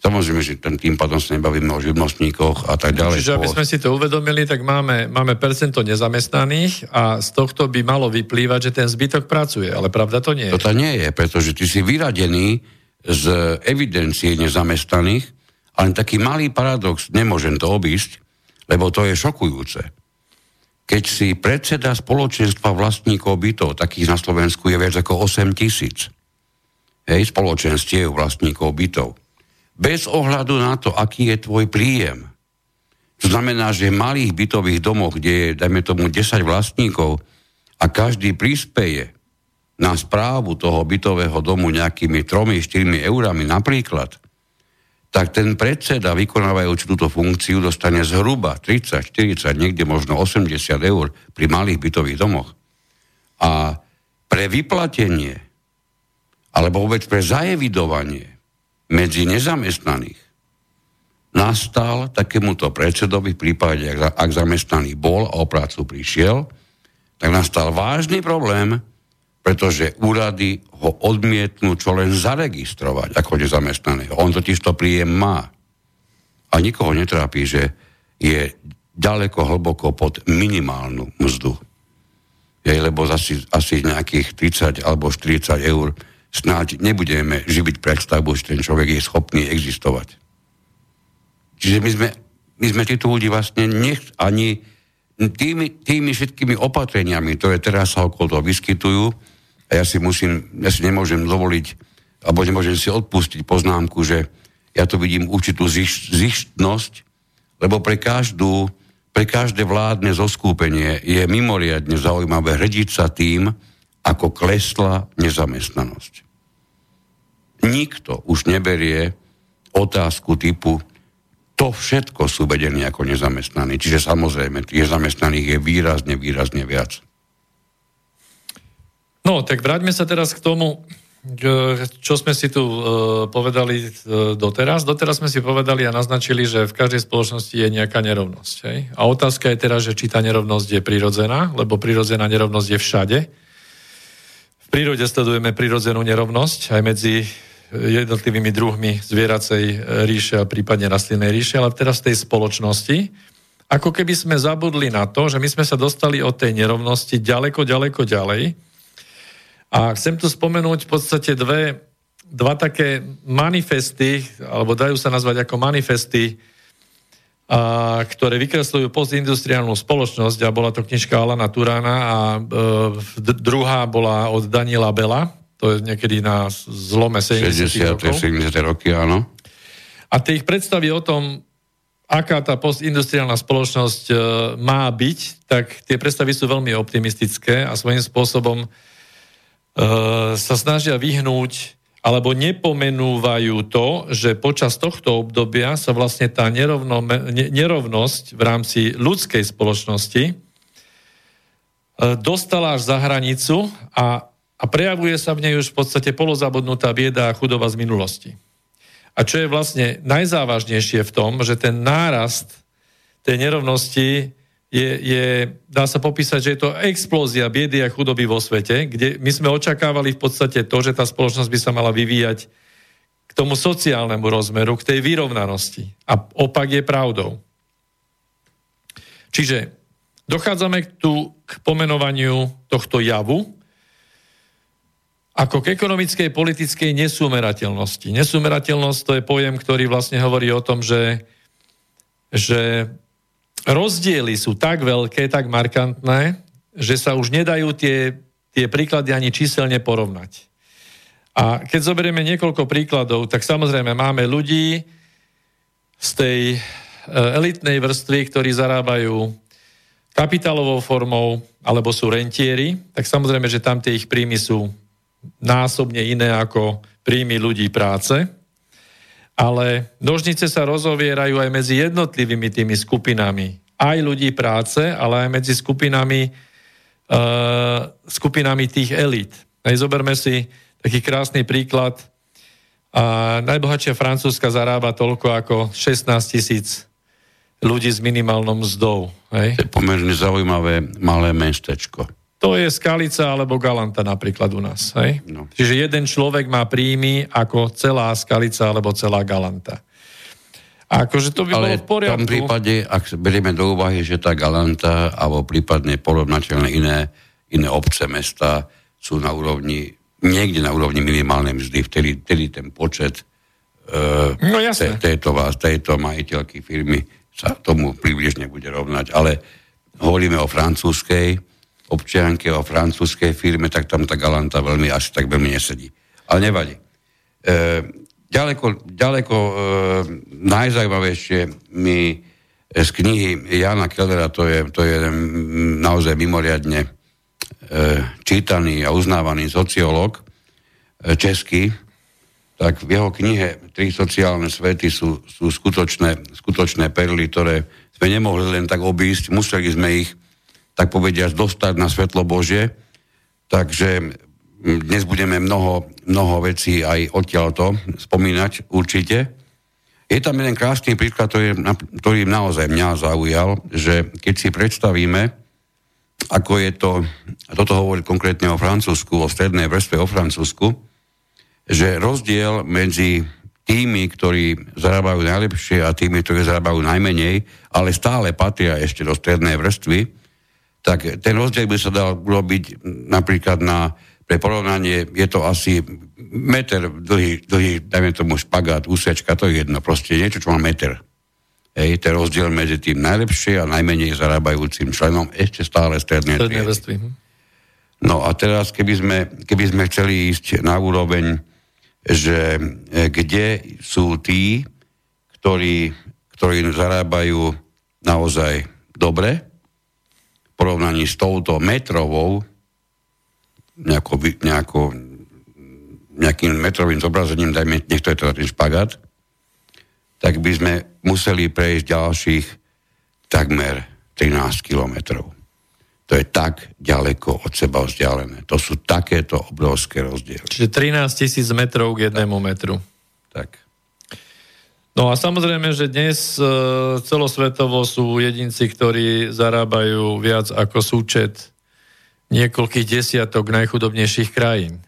Samozrejme, že ten, tým pádom sa nebavíme o živnostníkoch a tak ďalej. Čiže aby sme si to uvedomili, tak máme, máme percento nezamestnaných a z tohto by malo vyplývať, že ten zbytok pracuje, ale pravda to nie je. To nie je, pretože ty si vyradený z evidencie nezamestnaných, ale taký malý paradox, nemôžem to obísť, lebo to je šokujúce. Keď si predseda spoločenstva vlastníkov bytov, takých na Slovensku je viac ako 8 tisíc, hej, spoločenstiev vlastníkov bytov, bez ohľadu na to, aký je tvoj príjem. To znamená, že v malých bytových domoch, kde je, dajme tomu, 10 vlastníkov a každý prispeje na správu toho bytového domu nejakými 3-4 eurami napríklad, tak ten predseda vykonávajúci túto funkciu dostane zhruba 30, 40, niekde možno 80 eur pri malých bytových domoch. A pre vyplatenie alebo vôbec pre zaevidovanie medzi nezamestnaných nastal takémuto predsedovi v prípade, ak, zamestnaný bol a o prácu prišiel, tak nastal vážny problém, pretože úrady ho odmietnú čo len zaregistrovať ako nezamestnaného. On totiž to príjem má. A nikoho netrápi, že je ďaleko hlboko pod minimálnu mzdu. Je, lebo asi, asi nejakých 30 alebo 40 eur snáď nebudeme živiť predstavu, že ten človek je schopný existovať. Čiže my sme, my sme títo ľudí vlastne nech ani tými, tými všetkými opatreniami, ktoré teraz sa okolo toho vyskytujú, a ja si musím, ja si nemôžem dovoliť, alebo nemôžem si odpustiť poznámku, že ja tu vidím určitú ziš, zištnosť, lebo pre každú, pre každé vládne zoskúpenie je mimoriadne zaujímavé hrediť sa tým, ako klesla nezamestnanosť. Nikto už neberie otázku typu to všetko sú vedení ako nezamestnaní. Čiže samozrejme, tých zamestnaných je výrazne, výrazne viac. No, tak vráťme sa teraz k tomu, čo sme si tu uh, povedali uh, doteraz. Doteraz sme si povedali a naznačili, že v každej spoločnosti je nejaká nerovnosť. Hej? A otázka je teraz, že či tá nerovnosť je prirodzená, lebo prirodzená nerovnosť je všade prírode sledujeme prirodzenú nerovnosť aj medzi jednotlivými druhmi zvieracej ríše a prípadne rastlinnej ríše, ale teraz v tej spoločnosti, ako keby sme zabudli na to, že my sme sa dostali od tej nerovnosti ďaleko, ďaleko ďalej. A chcem tu spomenúť v podstate dve, dva také manifesty, alebo dajú sa nazvať ako manifesty a, ktoré vykresľujú postindustriálnu spoločnosť a bola to knižka Alana Turána a e, druhá bola od Daniela Bela, to je niekedy na zlome 70. 60. rokov. 70. roky, áno. A tie ich predstavy o tom, aká tá postindustriálna spoločnosť e, má byť, tak tie predstavy sú veľmi optimistické a svojím spôsobom sa snažia vyhnúť alebo nepomenúvajú to, že počas tohto obdobia sa vlastne tá nerovno, nerovnosť v rámci ľudskej spoločnosti e, dostala až za hranicu a, a prejavuje sa v nej už v podstate polozabudnutá bieda a chudoba z minulosti. A čo je vlastne najzávažnejšie v tom, že ten nárast tej nerovnosti je, je, dá sa popísať, že je to explózia biedy a chudoby vo svete, kde my sme očakávali v podstate to, že tá spoločnosť by sa mala vyvíjať k tomu sociálnemu rozmeru, k tej vyrovnanosti. A opak je pravdou. Čiže dochádzame tu k pomenovaniu tohto javu ako k ekonomickej, politickej nesúmerateľnosti. Nesúmerateľnosť to je pojem, ktorý vlastne hovorí o tom, že, že rozdiely sú tak veľké, tak markantné, že sa už nedajú tie, tie príklady ani číselne porovnať. A keď zoberieme niekoľko príkladov, tak samozrejme máme ľudí z tej e, elitnej vrstvy, ktorí zarábajú kapitálovou formou alebo sú rentieri, tak samozrejme, že tam tie ich príjmy sú násobne iné ako príjmy ľudí práce ale nožnice sa rozovierajú aj medzi jednotlivými tými skupinami. Aj ľudí práce, ale aj medzi skupinami, uh, skupinami tých elít. Hej, zoberme si taký krásny príklad. A najbohatšia Francúzska zarába toľko ako 16 tisíc ľudí s minimálnou mzdou. Hej? To je pomerne zaujímavé malé mestečko. To je Skalica alebo Galanta napríklad u nás. Hej? No. Čiže jeden človek má príjmy ako celá Skalica alebo celá Galanta. A akože to by Ale bolo v poriadku. v tom prípade, ak berieme do úvahy, že tá Galanta alebo prípadne porovnateľné iné, iné obce, mesta sú na úrovni, niekde na úrovni minimálnej mzdy, vtedy, vtedy ten počet uh, no, te, tejto, tejto majiteľky firmy sa tomu približne bude rovnať. Ale hovoríme o francúzskej, občianke o francúzskej firme, tak tam tá galanta veľmi až tak veľmi nesedí. Ale nevadí. E, ďaleko ďaleko e, najzajímavejšie mi z knihy Jana Kellera, to je, to je naozaj mimoriadne e, čítaný a uznávaný sociológ e, český, tak v jeho knihe Tri sociálne svety sú, sú skutočné, skutočné perly, ktoré sme nemohli len tak obísť, museli sme ich tak povediať, dostať na svetlo Bože. Takže dnes budeme mnoho, mnoho vecí aj odtiaľto spomínať určite. Je tam jeden krásny príklad, ktorý, ktorý naozaj mňa zaujal, že keď si predstavíme, ako je to, a toto hovorí konkrétne o Francúzsku, o strednej vrstve o Francúzsku, že rozdiel medzi tými, ktorí zarábajú najlepšie a tými, ktorí zarábajú najmenej, ale stále patria ešte do strednej vrstvy, tak ten rozdiel by sa dal urobiť napríklad na, pre porovnanie, je to asi meter dlhý, dlhý dajme tomu špagát, úsečka, to je jedno, proste niečo, čo má meter. Hej, ten rozdiel medzi tým najlepšie a najmenej zarábajúcim členom ešte stále strednej vrstvy. Hm. No a teraz, keby sme, keby sme chceli ísť na úroveň, že e, kde sú tí, ktorí, ktorí zarábajú naozaj dobre, porovnaní s touto metrovou, nejako, nejako, nejakým metrovým zobrazením, dajme, nech to je teda ten špagát, tak by sme museli prejsť ďalších takmer 13 kilometrov. To je tak ďaleko od seba vzdialené. To sú takéto obrovské rozdiely. Čiže 13 tisíc metrov k jednému metru. Tak. No a samozrejme, že dnes e, celosvetovo sú jedinci, ktorí zarábajú viac ako súčet niekoľkých desiatok najchudobnejších krajín.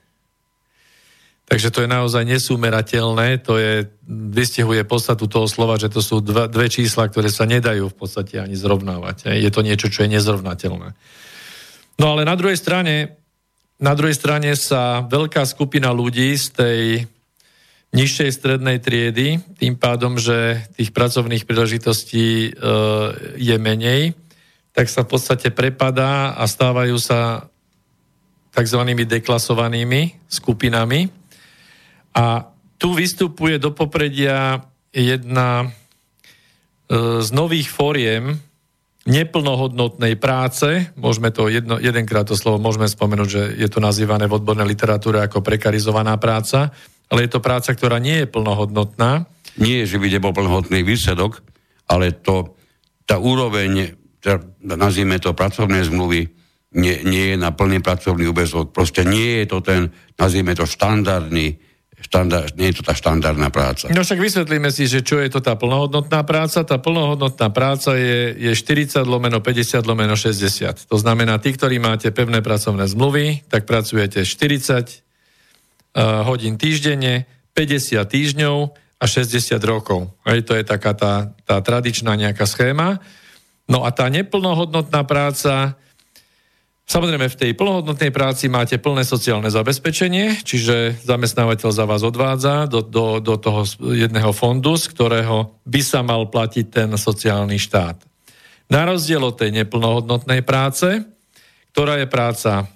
Takže to je naozaj nesúmerateľné, to je, vystihuje podstatu toho slova, že to sú dva, dve čísla, ktoré sa nedajú v podstate ani zrovnávať. Je to niečo, čo je nezrovnateľné. No ale na druhej strane, na druhej strane sa veľká skupina ľudí z tej nižšej strednej triedy, tým pádom, že tých pracovných príležitostí e, je menej, tak sa v podstate prepadá a stávajú sa tzv. deklasovanými skupinami. A tu vystupuje do popredia jedna e, z nových fóriem neplnohodnotnej práce, môžeme to jedno, jedenkrát to slovo môžeme spomenúť, že je to nazývané v odbornej literatúre ako prekarizovaná práca, ale je to práca, ktorá nie je plnohodnotná. Nie, že by nebol plnohodnotný výsledok, ale to, tá úroveň, teda, nazvime to pracovné zmluvy, nie, nie je na plný pracovný úvezok. Proste nie je to ten, nazvime to štandardný, štandard, nie je to tá štandardná práca. No však vysvetlíme si, že čo je to tá plnohodnotná práca. Tá plnohodnotná práca je, je 40 lomeno 50 lomeno 60. To znamená, tí, ktorí máte pevné pracovné zmluvy, tak pracujete 40 Eh, hodín týždenne, 50 týždňov a 60 rokov. Hej, to je taká tá, tá tradičná nejaká schéma. No a tá neplnohodnotná práca, samozrejme v tej plnohodnotnej práci máte plné sociálne zabezpečenie, čiže zamestnávateľ za vás odvádza do, do, do toho jedného fondu, z ktorého by sa mal platiť ten sociálny štát. Na rozdiel od tej neplnohodnotnej práce, ktorá je práca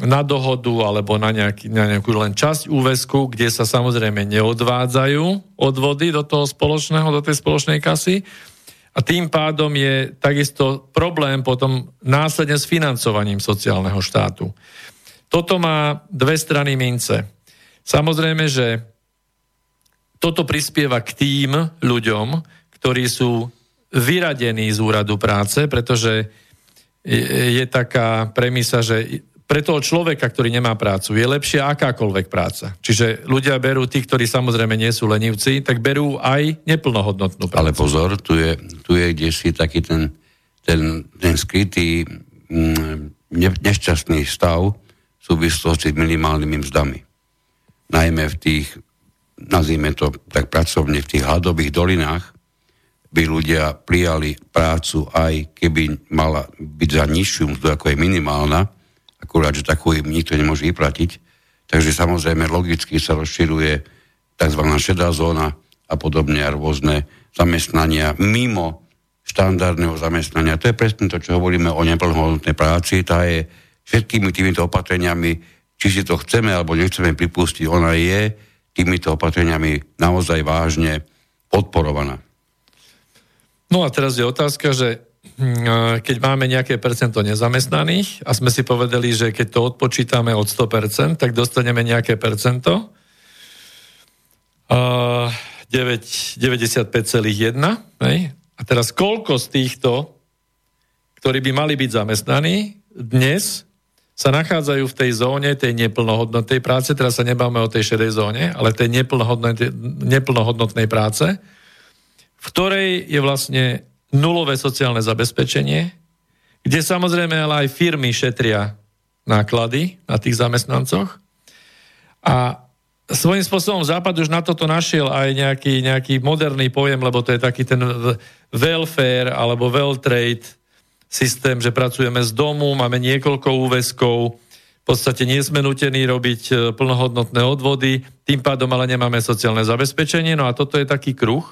na dohodu alebo na, nejaký, na nejakú len časť úvesku, kde sa samozrejme neodvádzajú odvody do toho spoločného, do tej spoločnej kasy. A tým pádom je takisto problém potom následne s financovaním sociálneho štátu. Toto má dve strany mince. Samozrejme, že toto prispieva k tým ľuďom, ktorí sú vyradení z úradu práce, pretože je, je taká premisa, že pre toho človeka, ktorý nemá prácu, je lepšia akákoľvek práca. Čiže ľudia berú, tí, ktorí samozrejme nie sú lenivci, tak berú aj neplnohodnotnú prácu. Ale pozor, tu je, tu je kde si taký ten, ten, ten skrytý mm, ne, nešťastný stav v súvislosti s minimálnymi mzdami. Najmä v tých, nazvime to tak pracovne, v tých hladových dolinách by ľudia prijali prácu aj keby mala byť za nižšiu mzdu, ako je minimálna, akurát, že takú im nikto nemôže vyplatiť. Takže samozrejme logicky sa rozširuje tzv. šedá zóna a podobne a rôzne zamestnania mimo štandardného zamestnania. To je presne to, čo hovoríme o neplnohodnotnej práci. Tá je všetkými týmito opatreniami, či si to chceme alebo nechceme pripustiť, ona je týmito opatreniami naozaj vážne podporovaná. No a teraz je otázka, že keď máme nejaké percento nezamestnaných a sme si povedali, že keď to odpočítame od 100%, tak dostaneme nejaké percento. 95,1. A teraz koľko z týchto, ktorí by mali byť zamestnaní, dnes sa nachádzajú v tej zóne tej neplnohodnotnej práce, teraz sa nebáme o tej šedej zóne, ale tej neplnohodnotnej, neplnohodnotnej práce, v ktorej je vlastne nulové sociálne zabezpečenie, kde samozrejme ale aj firmy šetria náklady na tých zamestnancoch. A svojím spôsobom Západ už na toto našiel aj nejaký, nejaký moderný pojem, lebo to je taký ten welfare alebo well trade systém, že pracujeme z domu, máme niekoľko úväzkov, v podstate nie sme nutení robiť e, plnohodnotné odvody, tým pádom ale nemáme sociálne zabezpečenie. No a toto je taký kruh,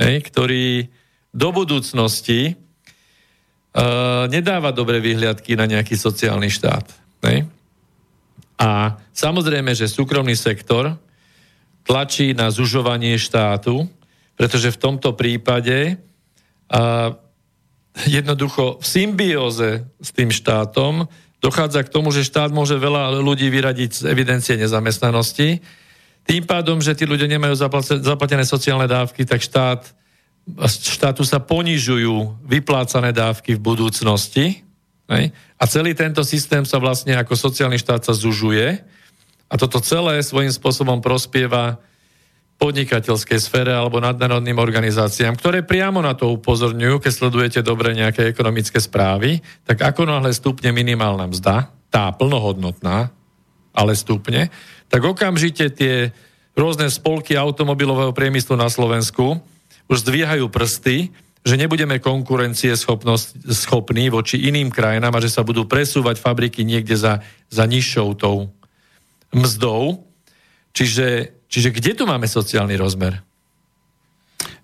hej, ktorý, do budúcnosti uh, nedáva dobré vyhliadky na nejaký sociálny štát. Ne? A samozrejme, že súkromný sektor tlačí na zužovanie štátu, pretože v tomto prípade uh, jednoducho v symbióze s tým štátom dochádza k tomu, že štát môže veľa ľudí vyradiť z evidencie nezamestnanosti. Tým pádom, že tí ľudia nemajú zaplatené sociálne dávky, tak štát štátu sa ponižujú vyplácané dávky v budúcnosti hej? a celý tento systém sa vlastne ako sociálny štát sa zužuje a toto celé svojím spôsobom prospieva podnikateľskej sfére alebo nadnárodným organizáciám, ktoré priamo na to upozorňujú, keď sledujete dobre nejaké ekonomické správy, tak ako náhle stupne minimálna mzda, tá plnohodnotná, ale stupne, tak okamžite tie rôzne spolky automobilového priemyslu na Slovensku už zdvíhajú prsty, že nebudeme konkurencie schopní voči iným krajinám a že sa budú presúvať fabriky niekde za, za nižšou tou mzdou. Čiže, Čiže kde tu máme sociálny rozmer?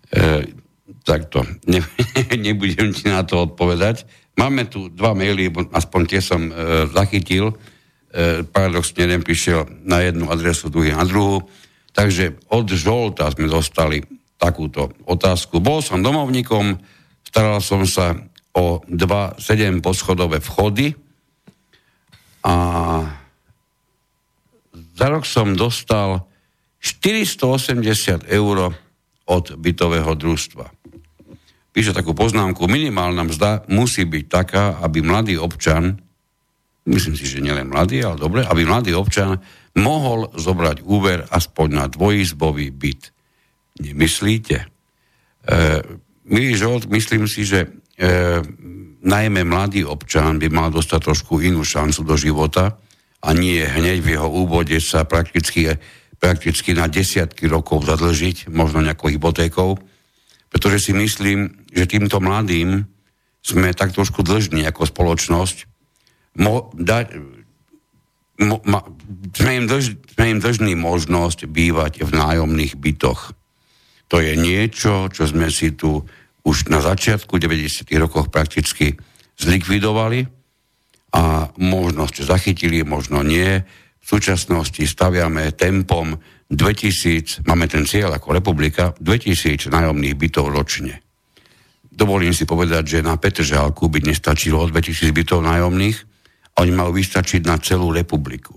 E, takto, ne, *laughs* nebudem ti na to odpovedať. Máme tu dva maily, aspoň tie som e, zachytil. E, paradoxne jeden prišiel na jednu adresu, druhý na druhú. Takže od Žolta sme dostali takúto otázku. Bol som domovníkom, staral som sa o dva sedem poschodové vchody a za rok som dostal 480 eur od bytového družstva. Píše takú poznámku, minimálna mzda musí byť taká, aby mladý občan, myslím si, že nielen mladý, ale dobre, aby mladý občan mohol zobrať úver aspoň na dvojizbový byt. Nemyslíte? E, milý Žolt, myslím si, že e, najmä mladý občan by mal dostať trošku inú šancu do života a nie hneď v jeho úvode sa prakticky prakticky na desiatky rokov zadlžiť, možno nejakou hypotékou, pretože si myslím, že týmto mladým sme tak trošku dlžní ako spoločnosť. Mo, da, mo, ma, sme, im dlž, sme im dlžní možnosť bývať v nájomných bytoch. To je niečo, čo sme si tu už na začiatku 90. rokoch prakticky zlikvidovali a možno ste zachytili, možno nie v súčasnosti staviame tempom 2000, máme ten cieľ ako republika, 2000 nájomných bytov ročne. Dovolím si povedať, že na Petržálku by nestačilo 2000 bytov nájomných oni majú vystačiť na celú republiku.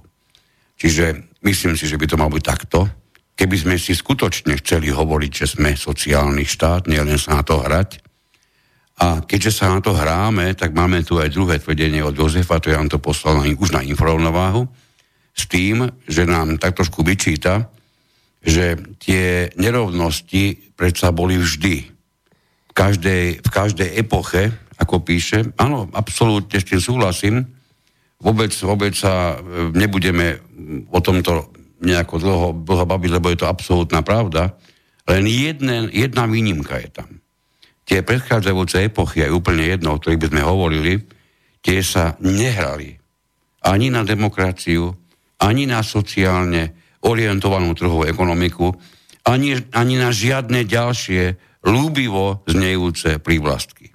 Čiže myslím si, že by to malo byť takto. Keby sme si skutočne chceli hovoriť, že sme sociálny štát, nielen sa na to hrať, a keďže sa na to hráme, tak máme tu aj druhé tvrdenie od Jozefa, to ja vám to poslal na, už na informováhu, s tým, že nám tak trošku vyčíta, že tie nerovnosti predsa boli vždy. V každej, v každej epoche, ako píše, áno, absolútne s tým súhlasím, vôbec, vôbec sa e, nebudeme o tomto nejako dlho, dlho baviť, lebo je to absolútna pravda, len jedna, jedna výnimka je tam. Tie predchádzajúce epochy, aj úplne jedno, o ktorých by sme hovorili, tie sa nehrali ani na demokraciu, ani na sociálne orientovanú trhovú ekonomiku, ani, ani na žiadne ďalšie ľúbivo znejúce prívlastky.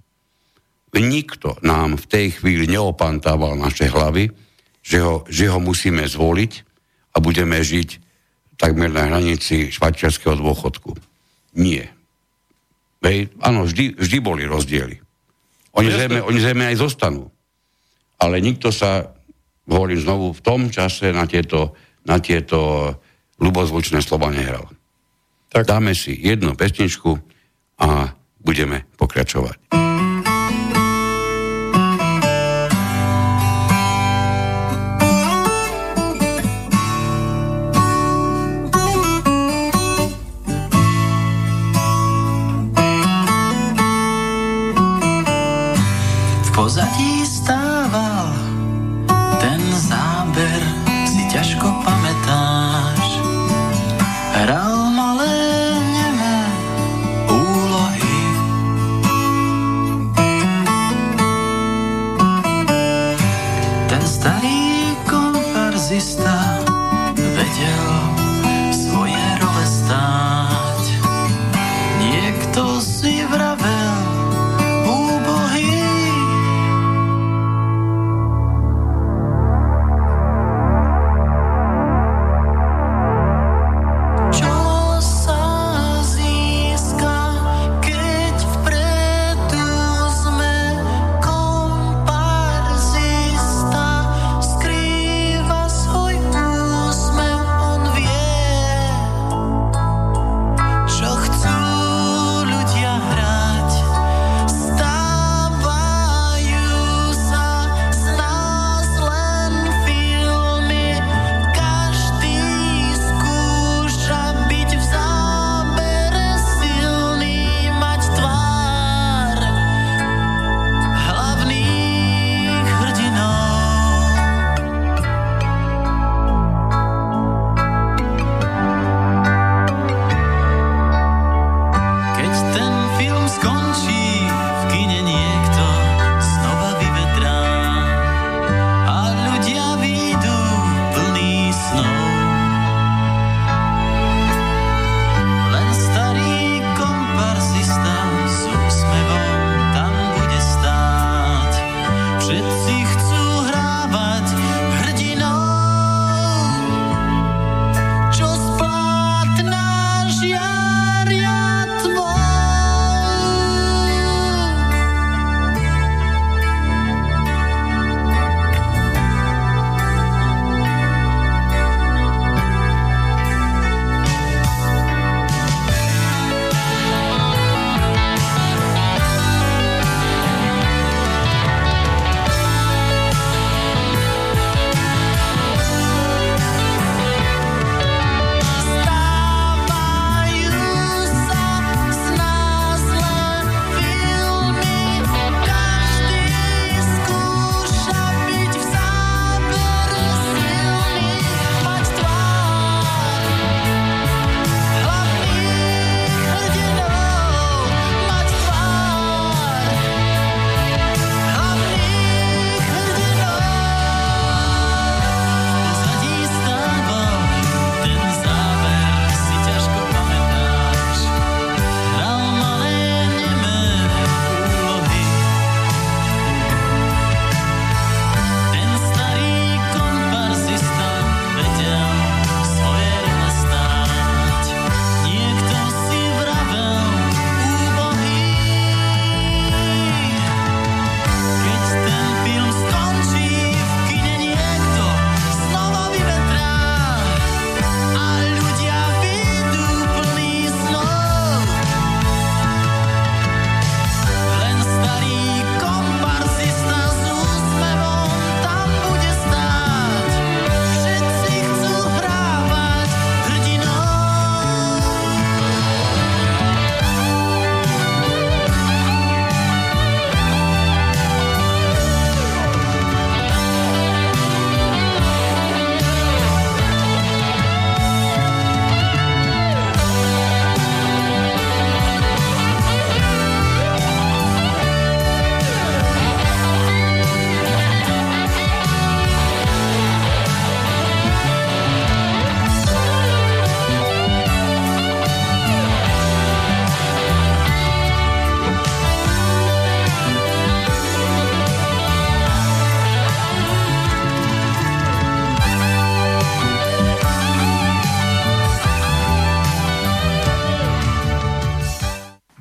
Nikto nám v tej chvíli neopantával naše hlavy, že ho, že ho musíme zvoliť a budeme žiť takmer na hranici švajčiarského dôchodku. Nie. Hej, áno, vždy, vždy boli rozdiely. Oni zrejme, oni zrejme aj zostanú. Ale nikto sa hovorím znovu, v tom čase na tieto, na tieto ľubozvučné slova nehral. Tak. Dáme si jednu pesničku a budeme pokračovať. pozadí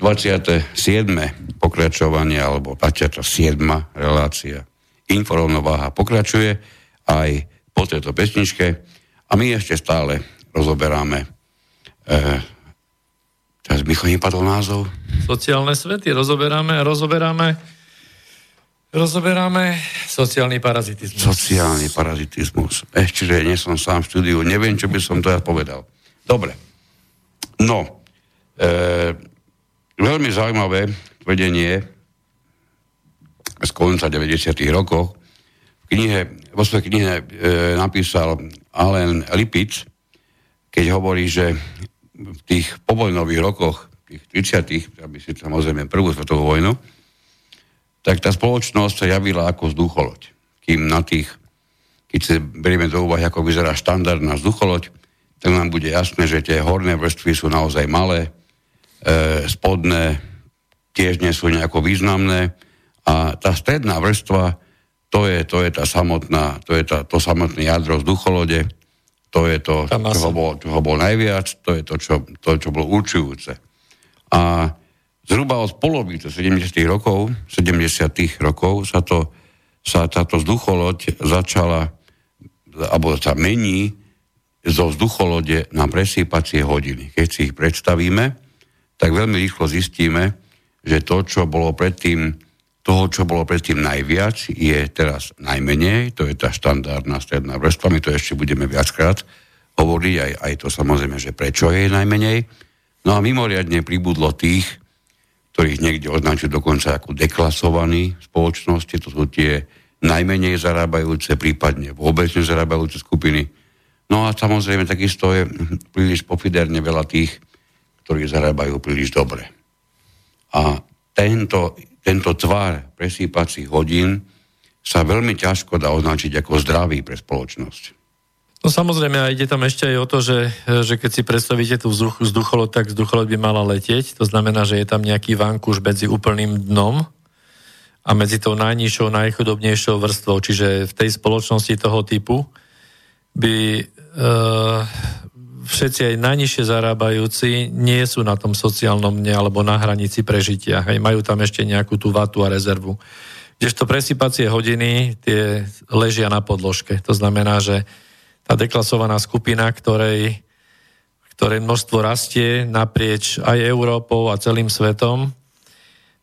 27. pokračovanie alebo 27. relácia Inforovnováha pokračuje aj po tejto pesničke a my ešte stále rozoberáme e, teraz mi chodí padol názov. Sociálne svety rozoberáme rozoberáme rozoberáme sociálny parazitizmus. Sociálny parazitizmus. Ešte, že nie som sám v štúdiu, neviem, čo by som to ja povedal. Dobre. No, e, Veľmi zaujímavé tvrdenie z konca 90. rokov. V knihe, vo svojej knihe e, napísal Allen Lipic, keď hovorí, že v tých povojnových rokoch, tých 30. aby si samozrejme prvú svetovú vojnu, tak tá spoločnosť sa javila ako vzducholoď. Kým na tých, keď si berieme do úvahy, ako vyzerá štandardná vzducholoď, tak nám bude jasné, že tie horné vrstvy sú naozaj malé, spodné tiež nie sú nejako významné a tá stredná vrstva to je, to je tá samotná, to je tá, to samotné jadro vzducholode, to je to, čo bolo, čo bolo najviac, to je to čo, to, čo bolo určujúce. A zhruba od polovice 70. rokov, 70. rokov sa, to, sa táto vzducholoď začala, alebo sa mení zo vzducholode na presýpacie hodiny. Keď si ich predstavíme, tak veľmi rýchlo zistíme, že to, čo bolo predtým, toho, čo bolo predtým najviac, je teraz najmenej, to je tá štandardná stredná vrstva, my to ešte budeme viackrát hovoriť, aj, aj to samozrejme, že prečo je najmenej. No a mimoriadne pribudlo tých, ktorých niekde označujú dokonca ako deklasovaní spoločnosti, to sú tie najmenej zarábajúce, prípadne vôbec nezarábajúce skupiny. No a samozrejme takisto je príliš pofiderne veľa tých, ktorí zarábajú príliš dobre. A tento, tento tvar presýpacích hodín sa veľmi ťažko dá označiť ako zdravý pre spoločnosť. No samozrejme, a ide tam ešte aj o to, že, že keď si predstavíte tú vzduch, vzducholod, tak vzducholod by mala letieť. To znamená, že je tam nejaký vankúš medzi úplným dnom a medzi tou najnižšou, najchudobnejšou vrstvou. Čiže v tej spoločnosti toho typu by uh, všetci aj najnižšie zarábajúci nie sú na tom sociálnom mne alebo na hranici prežitia. Hej, majú tam ešte nejakú tú vatu a rezervu. Kdežto presypacie hodiny tie ležia na podložke. To znamená, že tá deklasovaná skupina, ktorej, ktorej množstvo rastie naprieč aj Európou a celým svetom,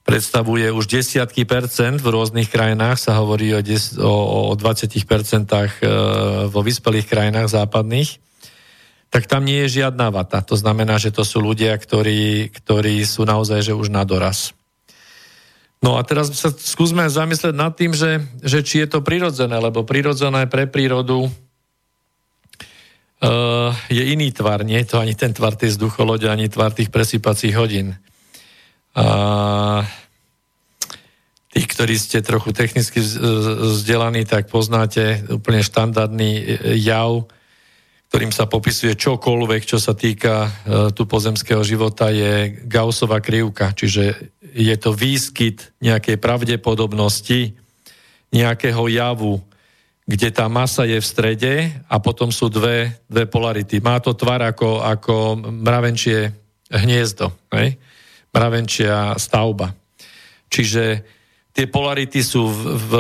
predstavuje už desiatky percent v rôznych krajinách, sa hovorí o, des, o, o 20 percentách e, vo vyspelých krajinách západných tak tam nie je žiadna vata. To znamená, že to sú ľudia, ktorí, ktorí sú naozaj že už na doraz. No a teraz sa skúsme zamyslieť nad tým, že, že či je to prirodzené, lebo prirodzené pre prírodu uh, je iný tvar, nie je to ani ten tvar tej vzducholode, ani tvar tých presýpacích hodín. Uh, tí, ktorí ste trochu technicky vzdelaní, tak poznáte úplne štandardný jav, ktorým sa popisuje čokoľvek, čo sa týka e, tu pozemského života, je Gaussova krivka, čiže je to výskyt nejakej pravdepodobnosti nejakého javu, kde tá masa je v strede a potom sú dve, dve polarity. Má to tvar ako, ako mravenčie hniezdo, hej? mravenčia stavba. Čiže tie polarity sú v, v,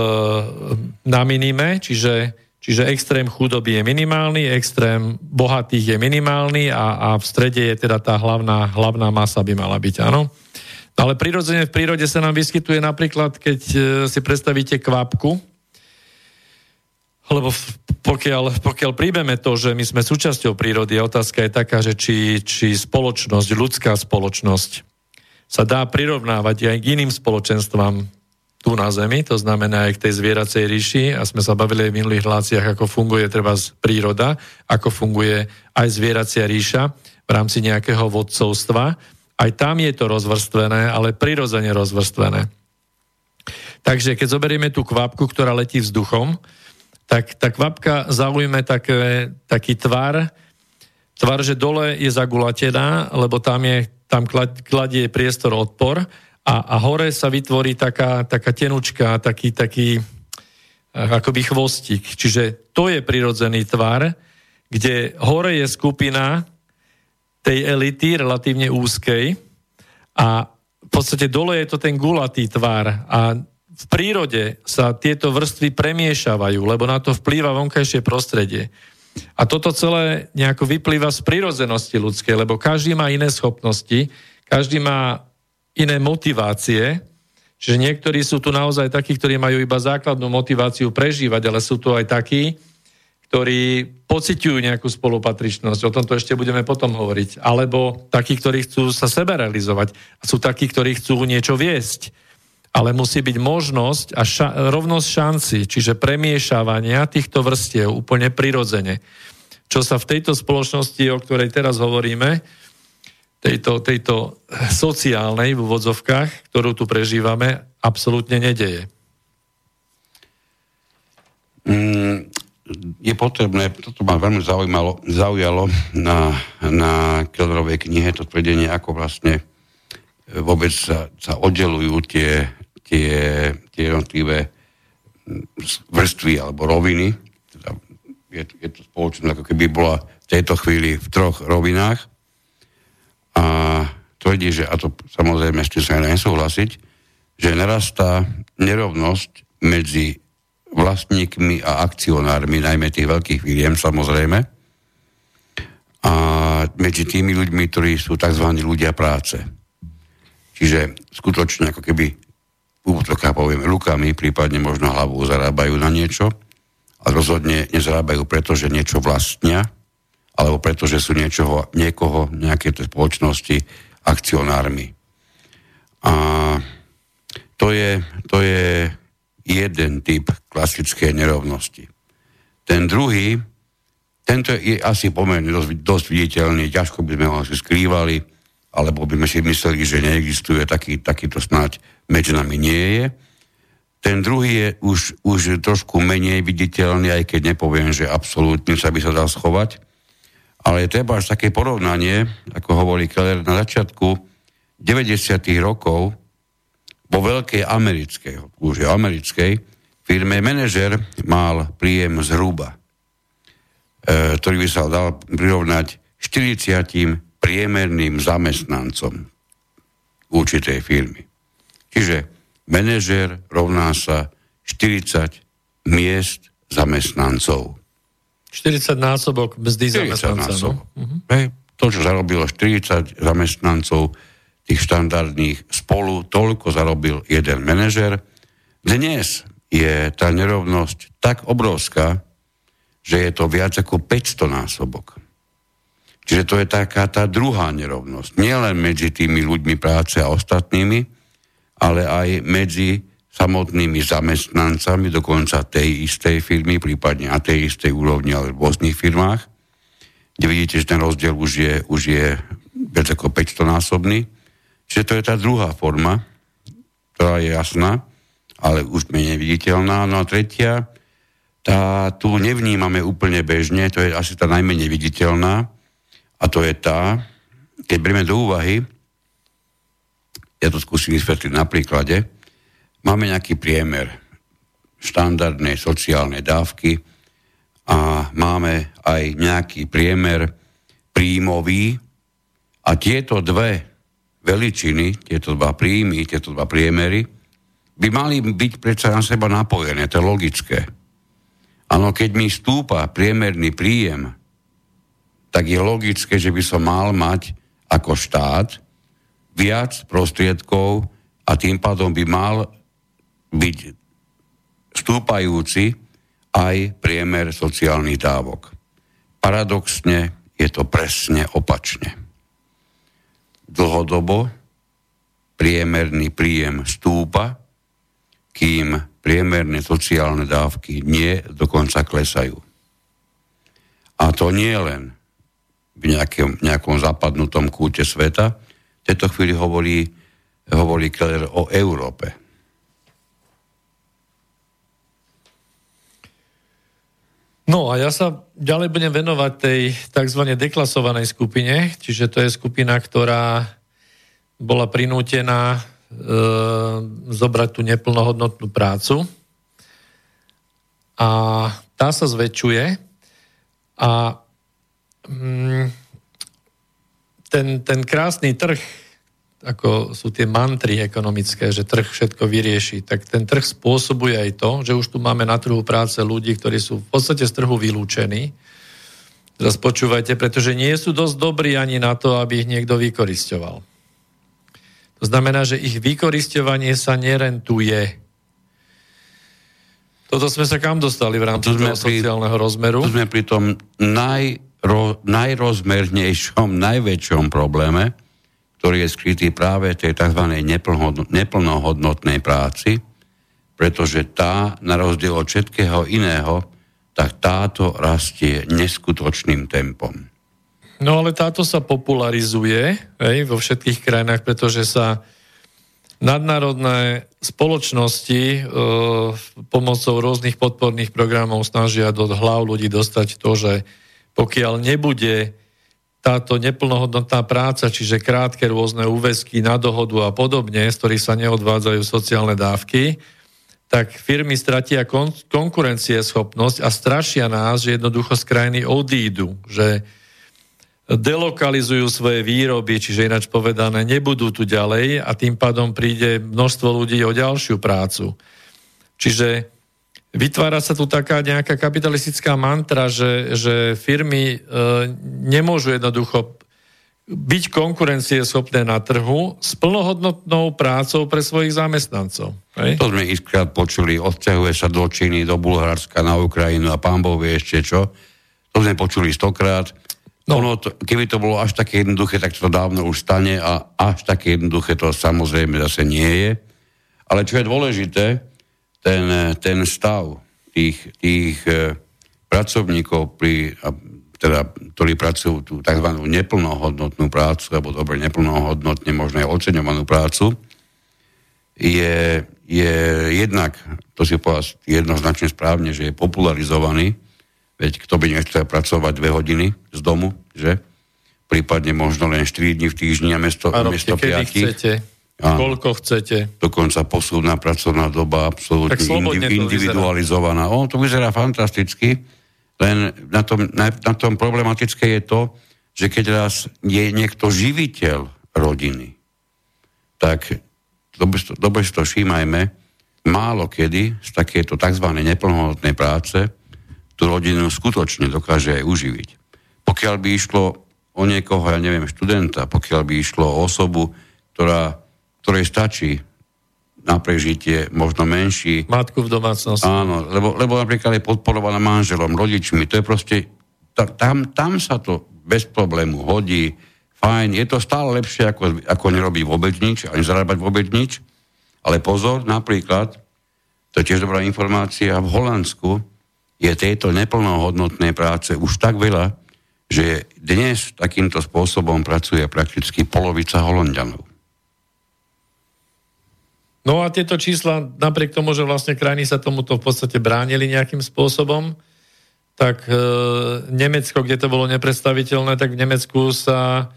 na minime, čiže Čiže extrém chudoby je minimálny, extrém bohatých je minimálny a, a v strede je teda tá hlavná, hlavná masa by mala byť, áno. Ale prirodzene v prírode sa nám vyskytuje napríklad, keď e, si predstavíte kvapku, lebo pokiaľ, pokiaľ príjmeme to, že my sme súčasťou prírody, otázka je taká, že či, či spoločnosť, ľudská spoločnosť sa dá prirovnávať aj k iným spoločenstvám, tu na Zemi, to znamená aj k tej zvieracej ríši a sme sa bavili aj v minulých reláciách, ako funguje treba príroda, ako funguje aj zvieracia ríša v rámci nejakého vodcovstva. Aj tam je to rozvrstvené, ale prirodzene rozvrstvené. Takže keď zoberieme tú kvapku, ktorá letí vzduchom, tak tá kvapka zaujme také, taký tvar, tvar, že dole je zagulatená, lebo tam, je, tam kladie priestor odpor a, a hore sa vytvorí taká, taká tenučka, taký, taký eh, akoby chvostík. Čiže to je prirodzený tvar, kde hore je skupina tej elity relatívne úzkej a podstate dole je to ten gulatý tvar a v prírode sa tieto vrstvy premiešavajú, lebo na to vplýva vonkajšie prostredie. A toto celé nejako vyplýva z prírodzenosti ľudskej, lebo každý má iné schopnosti, každý má iné motivácie, čiže niektorí sú tu naozaj takí, ktorí majú iba základnú motiváciu prežívať, ale sú tu aj takí, ktorí pociťujú nejakú spolupatričnosť, o tomto ešte budeme potom hovoriť, alebo takí, ktorí chcú sa sebe realizovať a sú takí, ktorí chcú niečo viesť. Ale musí byť možnosť a ša- rovnosť šanci, čiže premiešávania týchto vrstiev úplne prirodzene. Čo sa v tejto spoločnosti, o ktorej teraz hovoríme, tejto, tejto sociálnej v úvodzovkách, ktorú tu prežívame, absolútne nedeje. Mm, je potrebné, toto ma veľmi zaujímalo, zaujalo na, na Kellerovej knihe, to tvrdenie, ako vlastne vôbec sa, sa oddelujú tie, tie, tie jednotlivé vrstvy alebo roviny. Teda je, je to spoločnosť, ako keby bola v tejto chvíli v troch rovinách. A tvrdí, že, a to samozrejme ešte sa nesúhlasiť, že narastá nerovnosť medzi vlastníkmi a akcionármi, najmä tých veľkých firiem samozrejme, a medzi tými ľuďmi, ktorí sú tzv. ľudia práce. Čiže skutočne ako keby útoká povieme lukami, prípadne možno hlavou zarábajú na niečo, ale rozhodne nezarábajú preto, že niečo vlastnia, alebo preto, že sú niečoho, niekoho, nejaké tej spoločnosti akcionármi. A to je, to je jeden typ klasickej nerovnosti. Ten druhý, tento je asi pomerne dosť, dosť viditeľný, ťažko by sme ho asi skrývali, alebo by sme si mysleli, že neexistuje, taký, takýto snáď medzi nami nie je. Ten druhý je už, už trošku menej viditeľný, aj keď nepoviem, že absolútne sa by sa dal schovať. Ale treba až také porovnanie, ako hovorí Keller, na začiatku 90. rokov vo veľkej americkej, už americkej, firme manažer mal príjem zhruba, e, ktorý by sa dal prirovnať 40 priemerným zamestnancom určitej firmy. Čiže manažer rovná sa 40 miest zamestnancov. 40 násobok mzdy zamestnancov. No? Uh-huh. To, čo zarobilo 40 zamestnancov, tých štandardných spolu toľko zarobil jeden manažer. Dnes je tá nerovnosť tak obrovská, že je to viac ako 500 násobok. Čiže to je taká tá druhá nerovnosť. Nielen medzi tými ľuďmi práce a ostatnými, ale aj medzi samotnými zamestnancami dokonca tej istej firmy, prípadne na tej istej úrovni, ale v rôznych firmách, kde vidíte, že ten rozdiel už je, už je viac ako 500 násobný. Čiže to je tá druhá forma, ktorá je jasná, ale už menej viditeľná. No a tretia, tá tu nevnímame úplne bežne, to je asi tá najmenej viditeľná, a to je tá, keď berieme do úvahy, ja to skúsim vysvetliť na príklade, máme nejaký priemer štandardnej sociálnej dávky a máme aj nejaký priemer príjmový a tieto dve veličiny, tieto dva príjmy, tieto dva priemery, by mali byť predsa na seba napojené, to je logické. Áno, keď mi stúpa priemerný príjem, tak je logické, že by som mal mať ako štát viac prostriedkov a tým pádom by mal byť stúpajúci aj priemer sociálnych dávok. Paradoxne je to presne opačne dlhodobo priemerný príjem stúpa, kým priemerné sociálne dávky nie, dokonca klesajú. A to nie len v nejakom, nejakom zapadnutom kúte sveta. V tejto chvíli hovorí, hovorí Keller o Európe. No a ja sa ďalej budem venovať tej tzv. deklasovanej skupine, čiže to je skupina, ktorá bola prinútená e, zobrať tú neplnohodnotnú prácu a tá sa zväčšuje a mm, ten, ten krásny trh ako sú tie mantry ekonomické, že trh všetko vyrieši, tak ten trh spôsobuje aj to, že už tu máme na trhu práce ľudí, ktorí sú v podstate z trhu vylúčení. Teraz počúvajte, pretože nie sú dosť dobrí ani na to, aby ich niekto vykoristoval. To znamená, že ich vykoristovanie sa nerentuje. Toto sme sa kam dostali v rámci toho sociálneho rozmeru? Tu sme pri tom najro, najrozmernejšom, najväčšom probléme, ktorý je skrytý práve tej tzv. neplnohodnotnej práci, pretože tá, na rozdiel od všetkého iného, tak táto rastie neskutočným tempom. No ale táto sa popularizuje hej, vo všetkých krajinách, pretože sa nadnárodné spoločnosti e, pomocou rôznych podporných programov snažia do hlav ľudí dostať to, že pokiaľ nebude táto neplnohodnotná práca, čiže krátke rôzne úväzky na dohodu a podobne, z ktorých sa neodvádzajú sociálne dávky, tak firmy stratia kon- konkurencieschopnosť a strašia nás, že jednoducho z krajiny odídu, že delokalizujú svoje výroby, čiže ináč povedané, nebudú tu ďalej a tým pádom príde množstvo ľudí o ďalšiu prácu. Čiže vytvára sa tu taká nejaká kapitalistická mantra, že, že firmy e, nemôžu jednoducho byť konkurencieschopné na trhu s plnohodnotnou prácou pre svojich zamestnancov. Hej? To sme iskrát počuli, odťahuje sa do Číny, do Bulharska, na Ukrajinu a pán Boh vie ešte čo. To sme počuli stokrát. No. Ono to, keby to bolo až také jednoduché, tak to dávno už stane a až také jednoduché to samozrejme zase nie je. Ale čo je dôležité, ten, ten stav tých, tých e, pracovníkov, pri, teda, ktorí pracujú tú tzv. neplnohodnotnú prácu, alebo dobre neplnohodnotne možno aj oceňovanú prácu, je, je jednak, to si povedal jednoznačne správne, že je popularizovaný, Veď kto by nechcel pracovať dve hodiny z domu, že? Prípadne možno len 4 dní v týždni a mesto, a mesto kedy 5. chcete. Áno. Koľko chcete. Dokonca posúdna pracovná doba absolútne indi- individualizovaná. O, to vyzerá fantasticky, len na tom, na, na tom problematické je to, že keď raz je niekto živiteľ rodiny, tak dobre si to všímajme, málo kedy z takéto tzv. neplnohodnotnej práce tú rodinu skutočne dokáže aj uživiť. Pokiaľ by išlo o niekoho, ja neviem, študenta, pokiaľ by išlo o osobu, ktorá, ktorej stačí na prežitie možno menší. Matku v domácnosti. Áno, lebo, lebo napríklad je podporovaná manželom, rodičmi. To je proste, tam, tam sa to bez problému hodí, fajn, je to stále lepšie, ako, ako nerobí vôbec nič, ani zarábať vôbec nič. Ale pozor, napríklad, to je tiež dobrá informácia, v Holandsku je tejto neplnohodnotnej práce už tak veľa, že dnes takýmto spôsobom pracuje prakticky polovica Holandianov. No a tieto čísla, napriek tomu, že vlastne krajiny sa tomuto v podstate bránili nejakým spôsobom, tak e, Nemecko, kde to bolo nepredstaviteľné, tak v Nemecku sa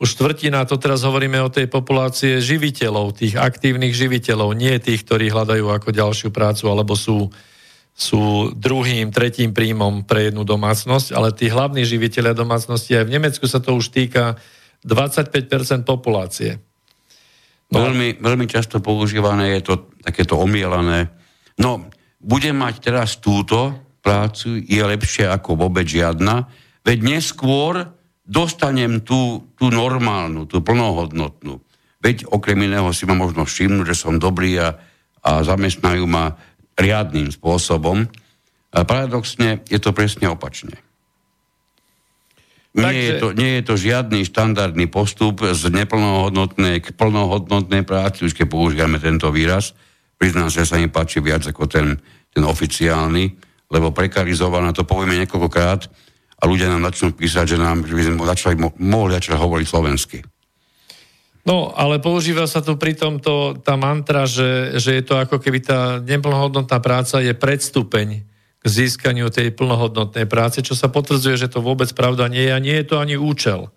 už štvrtina, to teraz hovoríme o tej populácie živiteľov, tých aktívnych živiteľov, nie tých, ktorí hľadajú ako ďalšiu prácu, alebo sú sú druhým, tretím príjmom pre jednu domácnosť, ale tí hlavní živiteľia domácnosti, aj v Nemecku sa to už týka 25% populácie. No. Veľmi, veľmi často používané je to takéto omielané. No, budem mať teraz túto prácu, je lepšie ako vôbec žiadna, veď neskôr dostanem tú, tú normálnu, tú plnohodnotnú. Veď okrem iného si ma možno všimnúť, že som dobrý a, a zamestnajú ma riadným spôsobom. A paradoxne je to presne opačne. Takže... Nie, je to, nie je to žiadny štandardný postup z neplnohodnotnej k plnohodnotnej práci, už keď používame tento výraz. Priznám, že sa mi páči viac ako ten, ten oficiálny, lebo prekarizovaná, to povieme niekoľkokrát a ľudia nám začnú písať, že nám že by sme začali, mohli začať hovoriť slovensky. No, ale používa sa tu pri tomto tá mantra, že, že je to ako keby tá neplnohodnotná práca je predstupeň k získaniu tej plnohodnotnej práce, čo sa potvrdzuje, že to vôbec pravda nie je a nie je to ani účel.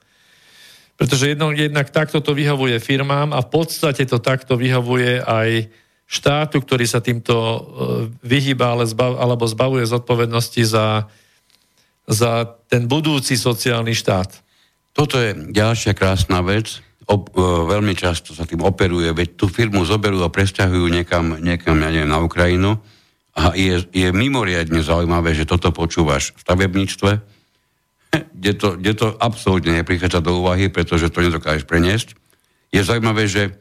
Pretože jedno, jednak takto to vyhovuje firmám a v podstate to takto vyhovuje aj štátu, ktorý sa týmto e, vyhýba ale zbav, alebo zbavuje zodpovednosti za, za ten budúci sociálny štát. Toto je ďalšia krásna vec, ob, e, veľmi často sa tým operuje, veď tú firmu zoberú a presťahujú niekam, niekam ja neviem, na Ukrajinu a je, je mimoriadne zaujímavé, že toto počúvaš v stavebníctve, *laughs* kde to, kde to absolútne neprichádza do úvahy, pretože to nedokážeš preniesť. Je zaujímavé, že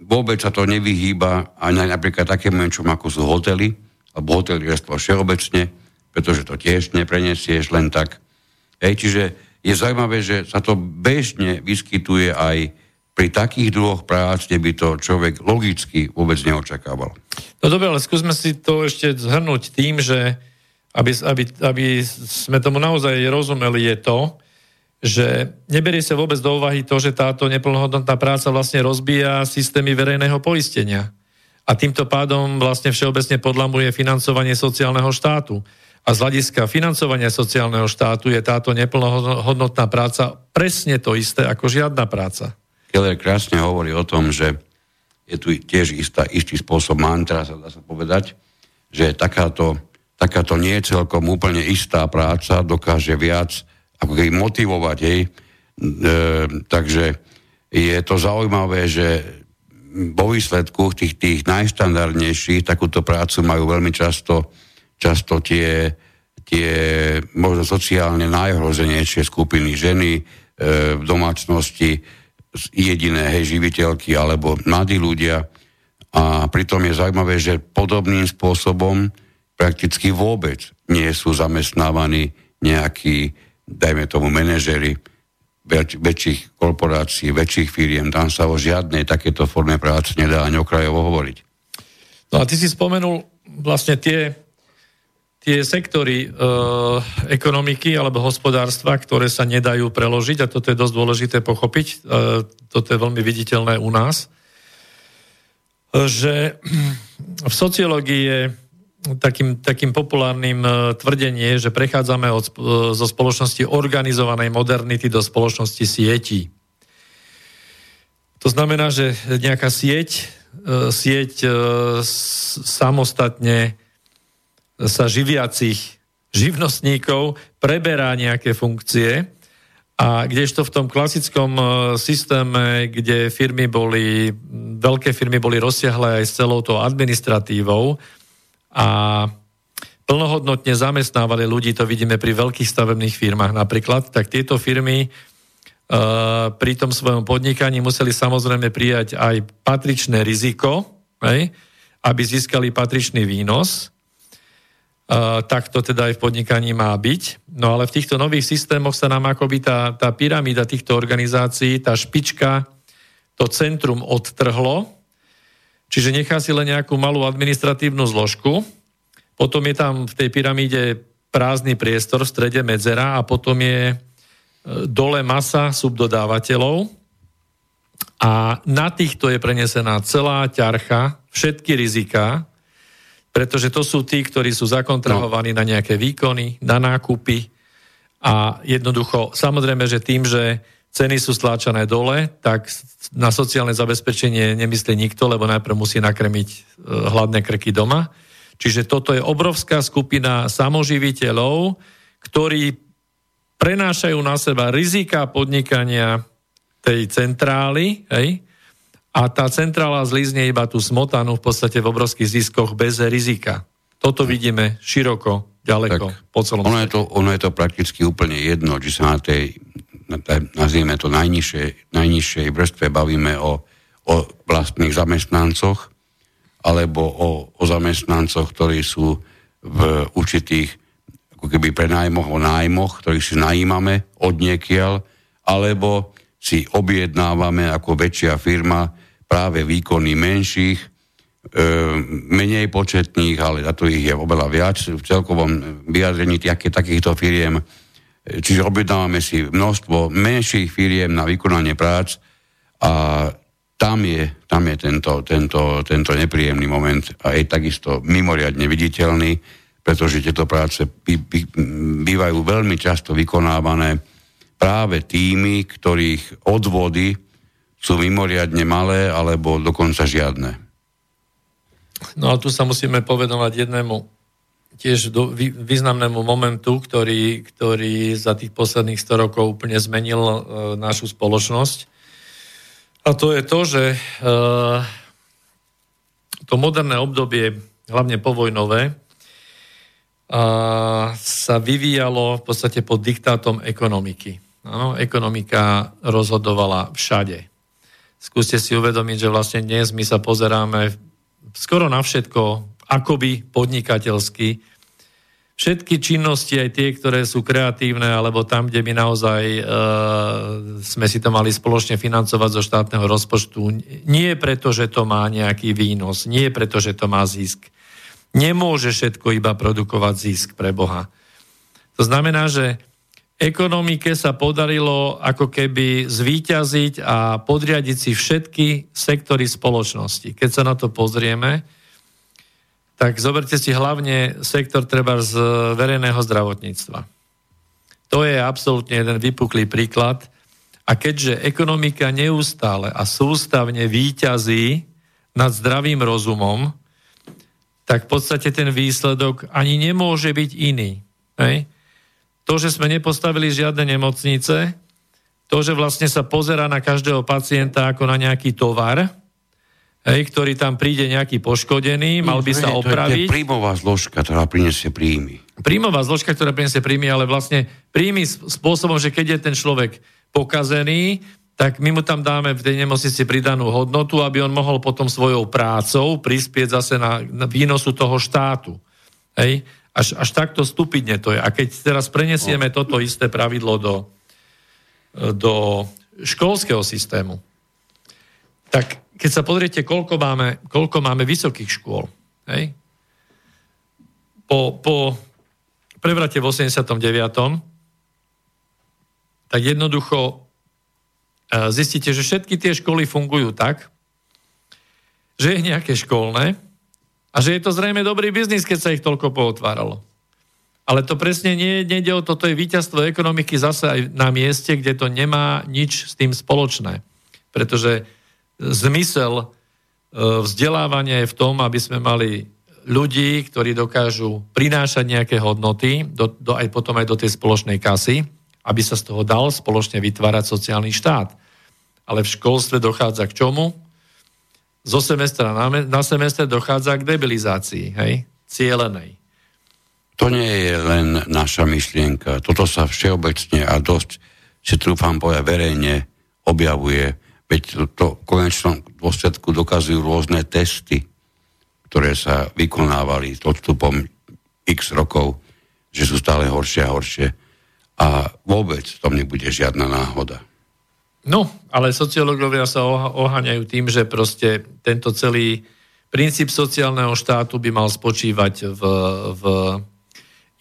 vôbec sa to nevyhýba ani napríklad takému niečom, ako sú hotely, alebo hotelierstvo všeobecne, pretože to tiež nepreniesieš len tak. Hej, čiže je zaujímavé, že sa to bežne vyskytuje aj pri takých druhoch prác, kde by to človek logicky vôbec neočakával. No dobre, ale skúsme si to ešte zhrnúť tým, že aby, aby, aby sme tomu naozaj rozumeli, je to, že neberie sa vôbec do úvahy to, že táto neplnohodnotná práca vlastne rozbíja systémy verejného poistenia. A týmto pádom vlastne všeobecne podlamuje financovanie sociálneho štátu. A z hľadiska financovania sociálneho štátu je táto neplnohodnotná práca presne to isté ako žiadna práca. Keller krásne hovorí o tom, že je tu tiež istá, istý spôsob mantra, sa dá sa povedať, že takáto, takáto nie celkom úplne istá práca dokáže viac ako keby motivovať jej. E, takže je to zaujímavé, že vo výsledku tých, tých najštandardnejších takúto prácu majú veľmi často často tie, tie možno sociálne najhrozenejšie skupiny ženy e, v domácnosti, jediné hej, živiteľky alebo mladí ľudia. A pritom je zaujímavé, že podobným spôsobom prakticky vôbec nie sú zamestnávaní nejakí, dajme tomu, manažery väč- väčších korporácií, väčších firiem. Tam sa o žiadnej takéto forme práce nedá ani okrajovo hovoriť. No a ty si spomenul vlastne tie tie sektory e, ekonomiky alebo hospodárstva, ktoré sa nedajú preložiť, a toto je dosť dôležité pochopiť, e, toto je veľmi viditeľné u nás, že v sociológii je takým, takým populárnym e, tvrdenie, že prechádzame od, e, zo spoločnosti organizovanej modernity do spoločnosti sietí. To znamená, že nejaká sieť, e, sieť samostatne sa živiacich živnostníkov preberá nejaké funkcie a kdežto v tom klasickom e, systéme, kde firmy boli, veľké firmy boli rozsiahle aj s celou tou administratívou a plnohodnotne zamestnávali ľudí, to vidíme pri veľkých stavebných firmách napríklad, tak tieto firmy uh, pri tom svojom podnikaní museli samozrejme prijať aj patričné riziko, aby získali patričný výnos tak to teda aj v podnikaní má byť. No ale v týchto nových systémoch sa nám akoby tá, tá pyramída týchto organizácií, tá špička, to centrum odtrhlo, čiže nechá si len nejakú malú administratívnu zložku, potom je tam v tej pyramíde prázdny priestor, v strede medzera a potom je e, dole masa subdodávateľov. A na týchto je prenesená celá ťarcha, všetky rizika, pretože to sú tí, ktorí sú zakontrahovaní no. na nejaké výkony, na nákupy a jednoducho, samozrejme, že tým, že ceny sú stláčané dole, tak na sociálne zabezpečenie nemyslí nikto, lebo najprv musí nakrmiť e, hladné krky doma. Čiže toto je obrovská skupina samoživiteľov, ktorí prenášajú na seba rizika podnikania tej centrály, hej, a tá centrála zlízne iba tú smotanu v podstate v obrovských ziskoch bez rizika. Toto vidíme široko, ďaleko, tak, po celom ono je, to, ono je to prakticky úplne jedno, či sa na tej, na tej nazvime to najnižšej, najnižšej vrstve bavíme o, o vlastných zamestnancoch, alebo o, o zamestnancoch, ktorí sú v určitých ako keby prenájmoch o nájmoch, ktorých si najímame od niekiaľ, alebo si objednávame ako väčšia firma práve výkony menších, e, menej početných, ale na to ich je oveľa viac v celkovom vyjadrení taký, takýchto firiem. Čiže objednávame si množstvo menších firiem na vykonanie prác a tam je, tam je tento, tento, tento nepríjemný moment a je takisto mimoriadne viditeľný, pretože tieto práce bývajú veľmi často vykonávané práve tými, ktorých odvody sú mimoriadne malé alebo dokonca žiadne. No a tu sa musíme povedovať jednému tiež do, vý, významnému momentu, ktorý, ktorý za tých posledných 100 rokov úplne zmenil e, našu spoločnosť. A to je to, že uh, to moderné obdobie, hlavne povojnové, uh, sa vyvíjalo v podstate pod diktátom ekonomiky. Ano, ekonomika rozhodovala všade. Skúste si uvedomiť, že vlastne dnes my sa pozeráme skoro na všetko akoby podnikateľsky. Všetky činnosti, aj tie, ktoré sú kreatívne, alebo tam, kde by naozaj e, sme si to mali spoločne financovať zo štátneho rozpočtu, nie preto, že to má nejaký výnos, nie preto, že to má zisk. Nemôže všetko iba produkovať zisk pre Boha. To znamená, že ekonomike sa podarilo ako keby zvíťaziť a podriadiť si všetky sektory spoločnosti. Keď sa na to pozrieme, tak zoberte si hlavne sektor treba z verejného zdravotníctva. To je absolútne jeden vypuklý príklad. A keďže ekonomika neustále a sústavne výťazí nad zdravým rozumom, tak v podstate ten výsledok ani nemôže byť iný. Hej? To, že sme nepostavili žiadne nemocnice, to, že vlastne sa pozera na každého pacienta ako na nejaký tovar, hej, ktorý tam príde nejaký poškodený, mal by sa opraviť. To je príjmová zložka, ktorá prinesie príjmy. Príjmová zložka, ktorá prinesie príjmy, ale vlastne príjmy spôsobom, že keď je ten človek pokazený, tak my mu tam dáme v tej nemocnici pridanú hodnotu, aby on mohol potom svojou prácou prispieť zase na, na výnosu toho štátu. Hej? Až, až takto stupidne to je. A keď teraz prenesieme no. toto isté pravidlo do, do školského systému, tak keď sa pozriete, koľko máme, koľko máme vysokých škôl, hej? Po, po prevrate v 89. tak jednoducho e, zistíte, že všetky tie školy fungujú tak, že je nejaké školné a že je to zrejme dobrý biznis, keď sa ich toľko pootváralo. Ale to presne nie, nejde o to, to je víťazstvo ekonomiky zase aj na mieste, kde to nemá nič s tým spoločné. Pretože zmysel e, vzdelávania je v tom, aby sme mali ľudí, ktorí dokážu prinášať nejaké hodnoty, do, do, aj potom aj do tej spoločnej kasy, aby sa z toho dal spoločne vytvárať sociálny štát. Ale v školstve dochádza k čomu? Zo semestra na, na semestre dochádza k debilizácii, hej? Cielenej. To nie je len naša myšlienka. Toto sa všeobecne a dosť, si trúfam povedať, verejne objavuje Veď to, to v konečnom dôsledku dokazujú rôzne testy, ktoré sa vykonávali s odstupom x rokov, že sú stále horšie a horšie. A vôbec tom nebude žiadna náhoda. No, ale sociológovia sa oháňajú tým, že proste tento celý princíp sociálneho štátu by mal spočívať v, v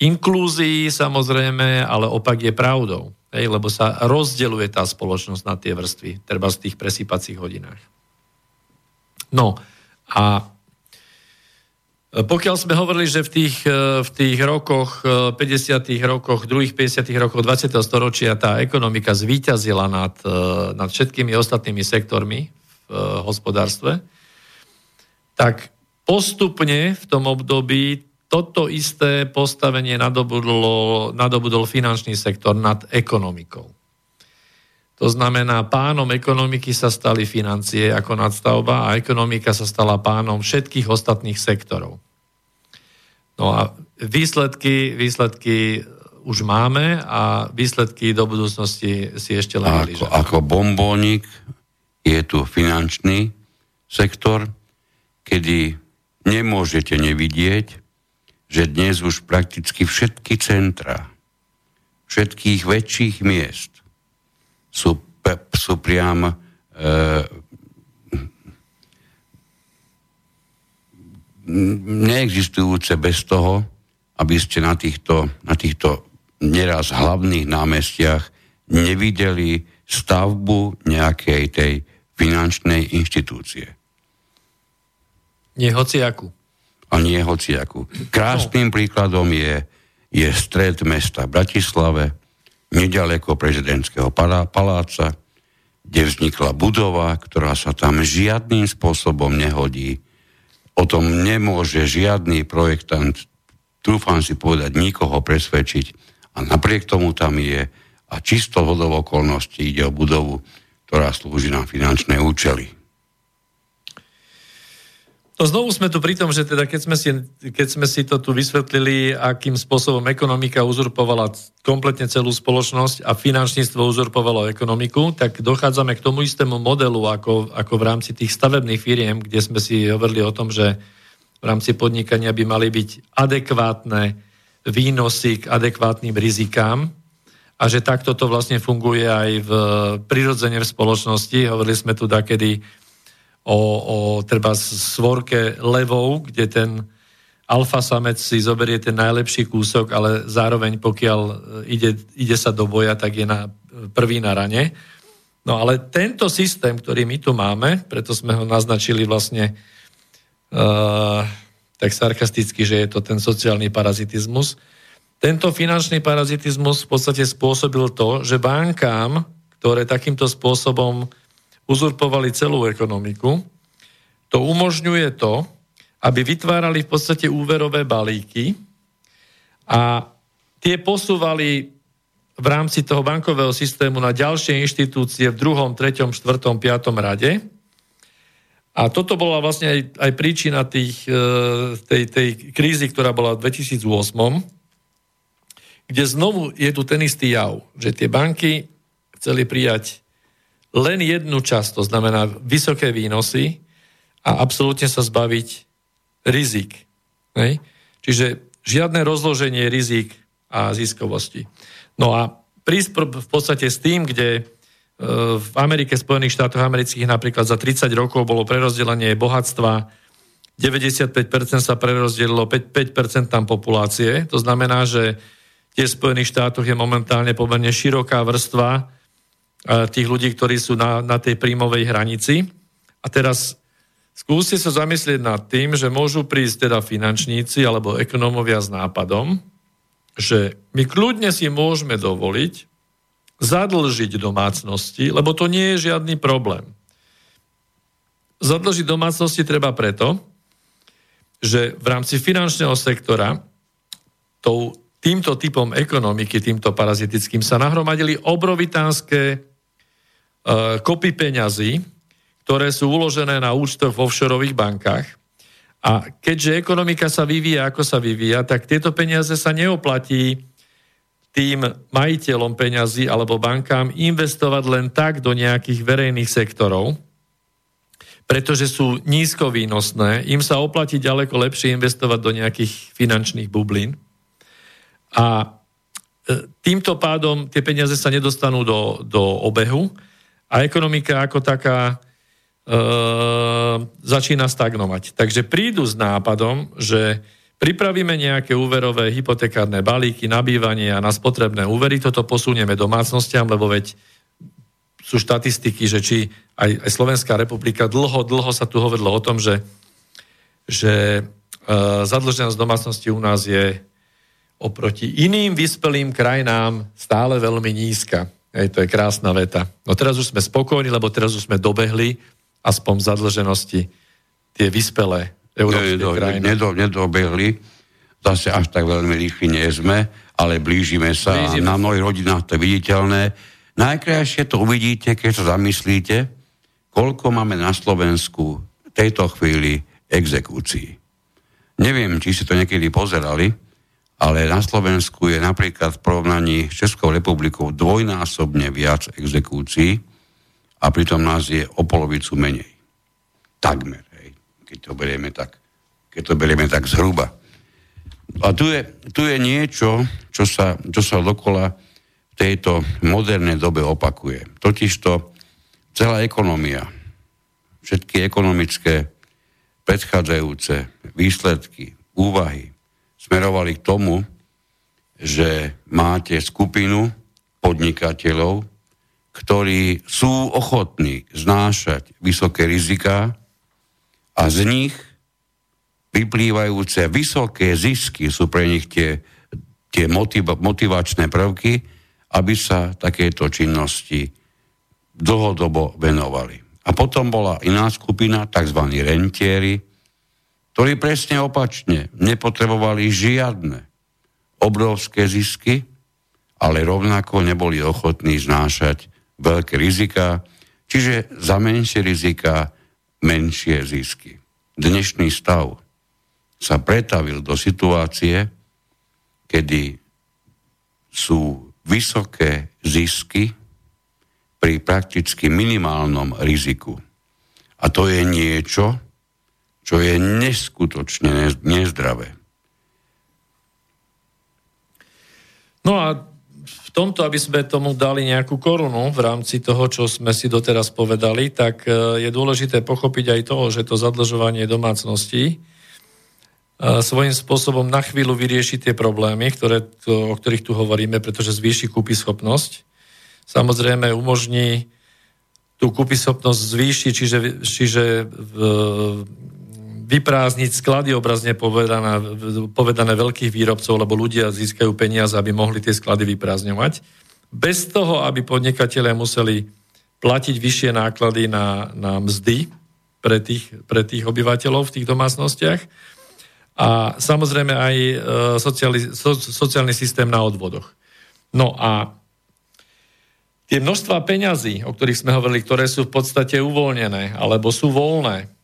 inklúzii samozrejme, ale opak je pravdou. Hej, lebo sa rozdeluje tá spoločnosť na tie vrstvy, treba z tých presýpacích hodinách. No a pokiaľ sme hovorili, že v tých, e, v tých rokoch, 50. E, rokoch, druhých 50. rokoch 20. storočia tá ekonomika zvíťazila nad, e, nad všetkými ostatnými sektormi v hospodárstve, tak postupne v tom období toto isté postavenie nadobudlo, nadobudol finančný sektor nad ekonomikou. To znamená, pánom ekonomiky sa stali financie ako nadstavba a ekonomika sa stala pánom všetkých ostatných sektorov. No a výsledky, výsledky už máme a výsledky do budúcnosti si ešte len ako, ako bombónik je tu finančný sektor, kedy nemôžete nevidieť, že dnes už prakticky všetky centra všetkých väčších miest sú, sú priam e, neexistujúce bez toho, aby ste na týchto, na týchto neraz hlavných námestiach nevideli stavbu nejakej tej finančnej inštitúcie. Nie hociaku a nie hociakú. Krásnym príkladom je, je stred mesta v Bratislave, nedaleko prezidentského paláca, kde vznikla budova, ktorá sa tam žiadnym spôsobom nehodí. O tom nemôže žiadny projektant, trúfam si povedať, nikoho presvedčiť. A napriek tomu tam je a čisto hodov okolností ide o budovu, ktorá slúži na finančné účely. No znovu sme tu pri tom, že teda keď sme, si, keď sme si to tu vysvetlili, akým spôsobom ekonomika uzurpovala kompletne celú spoločnosť a finančníctvo uzurpovalo ekonomiku, tak dochádzame k tomu istému modelu ako, ako v rámci tých stavebných firiem, kde sme si hovorili o tom, že v rámci podnikania by mali byť adekvátne výnosy k adekvátnym rizikám a že takto to vlastne funguje aj v prirodzene v spoločnosti. Hovorili sme tu dakedy o, o treba svorke levou, kde ten alfa samec si zoberie ten najlepší kúsok, ale zároveň pokiaľ e, ide, ide sa do boja, tak je na, prvý na rane. No ale tento systém, ktorý my tu máme, preto sme ho naznačili vlastne uh, tak sarkasticky, že je to ten sociálny parazitizmus. Tento finančný parazitizmus v podstate spôsobil to, že bankám, ktoré takýmto spôsobom uzurpovali celú ekonomiku. To umožňuje to, aby vytvárali v podstate úverové balíky a tie posúvali v rámci toho bankového systému na ďalšie inštitúcie v druhom, treťom, štvrtom, piatom rade. A toto bola vlastne aj, aj príčina tých, e, tej, tej krízy, ktorá bola v 2008, kde znovu je tu ten istý jav, že tie banky chceli prijať len jednu časť, to znamená vysoké výnosy a absolútne sa zbaviť rizik. Hej? Čiže žiadne rozloženie rizik a ziskovosti. No a prísť v podstate s tým, kde e, v Amerike, Spojených štátoch amerických napríklad za 30 rokov bolo prerozdelenie bohatstva 95% sa prerozdelilo 5%, 5% tam populácie. To znamená, že tie Spojených štátoch je momentálne pomerne široká vrstva tých ľudí, ktorí sú na, na tej príjmovej hranici. A teraz skúste sa zamyslieť nad tým, že môžu prísť teda finančníci alebo ekonómovia s nápadom, že my kľudne si môžeme dovoliť zadlžiť domácnosti, lebo to nie je žiadny problém. Zadlžiť domácnosti treba preto, že v rámci finančného sektora tou, týmto typom ekonomiky, týmto parazitickým sa nahromadili obrovitánske E, kopy peňazí, ktoré sú uložené na účtoch v offshoreových bankách. A keďže ekonomika sa vyvíja, ako sa vyvíja, tak tieto peniaze sa neoplatí tým majiteľom peňazí alebo bankám investovať len tak do nejakých verejných sektorov, pretože sú nízkovýnosné, im sa oplatí ďaleko lepšie investovať do nejakých finančných bublín. A e, týmto pádom tie peniaze sa nedostanú do, do obehu a ekonomika ako taká e, začína stagnovať. Takže prídu s nápadom, že pripravíme nejaké úverové hypotekárne balíky, nabývanie a na spotrebné úvery, toto posunieme domácnostiam, lebo veď sú štatistiky, že či aj, aj Slovenská republika, dlho, dlho sa tu hovorilo o tom, že, že e, zadlženosť domácnosti u nás je oproti iným vyspelým krajinám stále veľmi nízka. Hej, to je krásna veta. No teraz už sme spokojní, lebo teraz už sme dobehli aspoň v zadlženosti tie vyspelé európske Nedo, krajiny. Nedo, nedobehli, zase až tak veľmi rýchli nie sme, ale blížime sa blížime. na mnohých rodinách to je viditeľné. Najkrajšie to uvidíte, keď sa zamyslíte, koľko máme na Slovensku v tejto chvíli exekúcií. Neviem, či ste to niekedy pozerali, ale na Slovensku je napríklad v porovnaní s Českou republikou dvojnásobne viac exekúcií a pritom nás je o polovicu menej. Takmer, hej, keď to berieme tak, keď to berieme tak zhruba. A tu je, tu je niečo, čo sa, čo sa dokola v tejto modernej dobe opakuje. Totižto celá ekonomia, všetky ekonomické predchádzajúce výsledky, úvahy, smerovali k tomu, že máte skupinu podnikateľov, ktorí sú ochotní znášať vysoké rizika a z nich vyplývajúce vysoké zisky sú pre nich tie, tie motiva- motivačné prvky, aby sa takéto činnosti dlhodobo venovali. A potom bola iná skupina, tzv. rentieri, ktorí presne opačne nepotrebovali žiadne obrovské zisky, ale rovnako neboli ochotní znášať veľké rizika, Čiže za menšie rizika menšie zisky. Dnešný stav sa pretavil do situácie, kedy sú vysoké zisky pri prakticky minimálnom riziku. A to je niečo, čo je neskutočne nezdravé. No a v tomto, aby sme tomu dali nejakú korunu v rámci toho, čo sme si doteraz povedali, tak e, je dôležité pochopiť aj to, že to zadlžovanie domácností e, svojím spôsobom na chvíľu vyrieši tie problémy, ktoré, o ktorých tu hovoríme, pretože zvýši kúpy schopnosť. Samozrejme umožní tú kúpy schopnosť zvýšiť, čiže, čiže v, vyprázdniť sklady obrazne povedané, povedané veľkých výrobcov, lebo ľudia získajú peniaze, aby mohli tie sklady vyprázdňovať. Bez toho, aby podnikatelia museli platiť vyššie náklady na, na mzdy pre tých, pre tých obyvateľov v tých domácnostiach a samozrejme aj e, sociálny, so, sociálny systém na odvodoch. No a tie množstva peňazí, o ktorých sme hovorili, ktoré sú v podstate uvoľnené alebo sú voľné,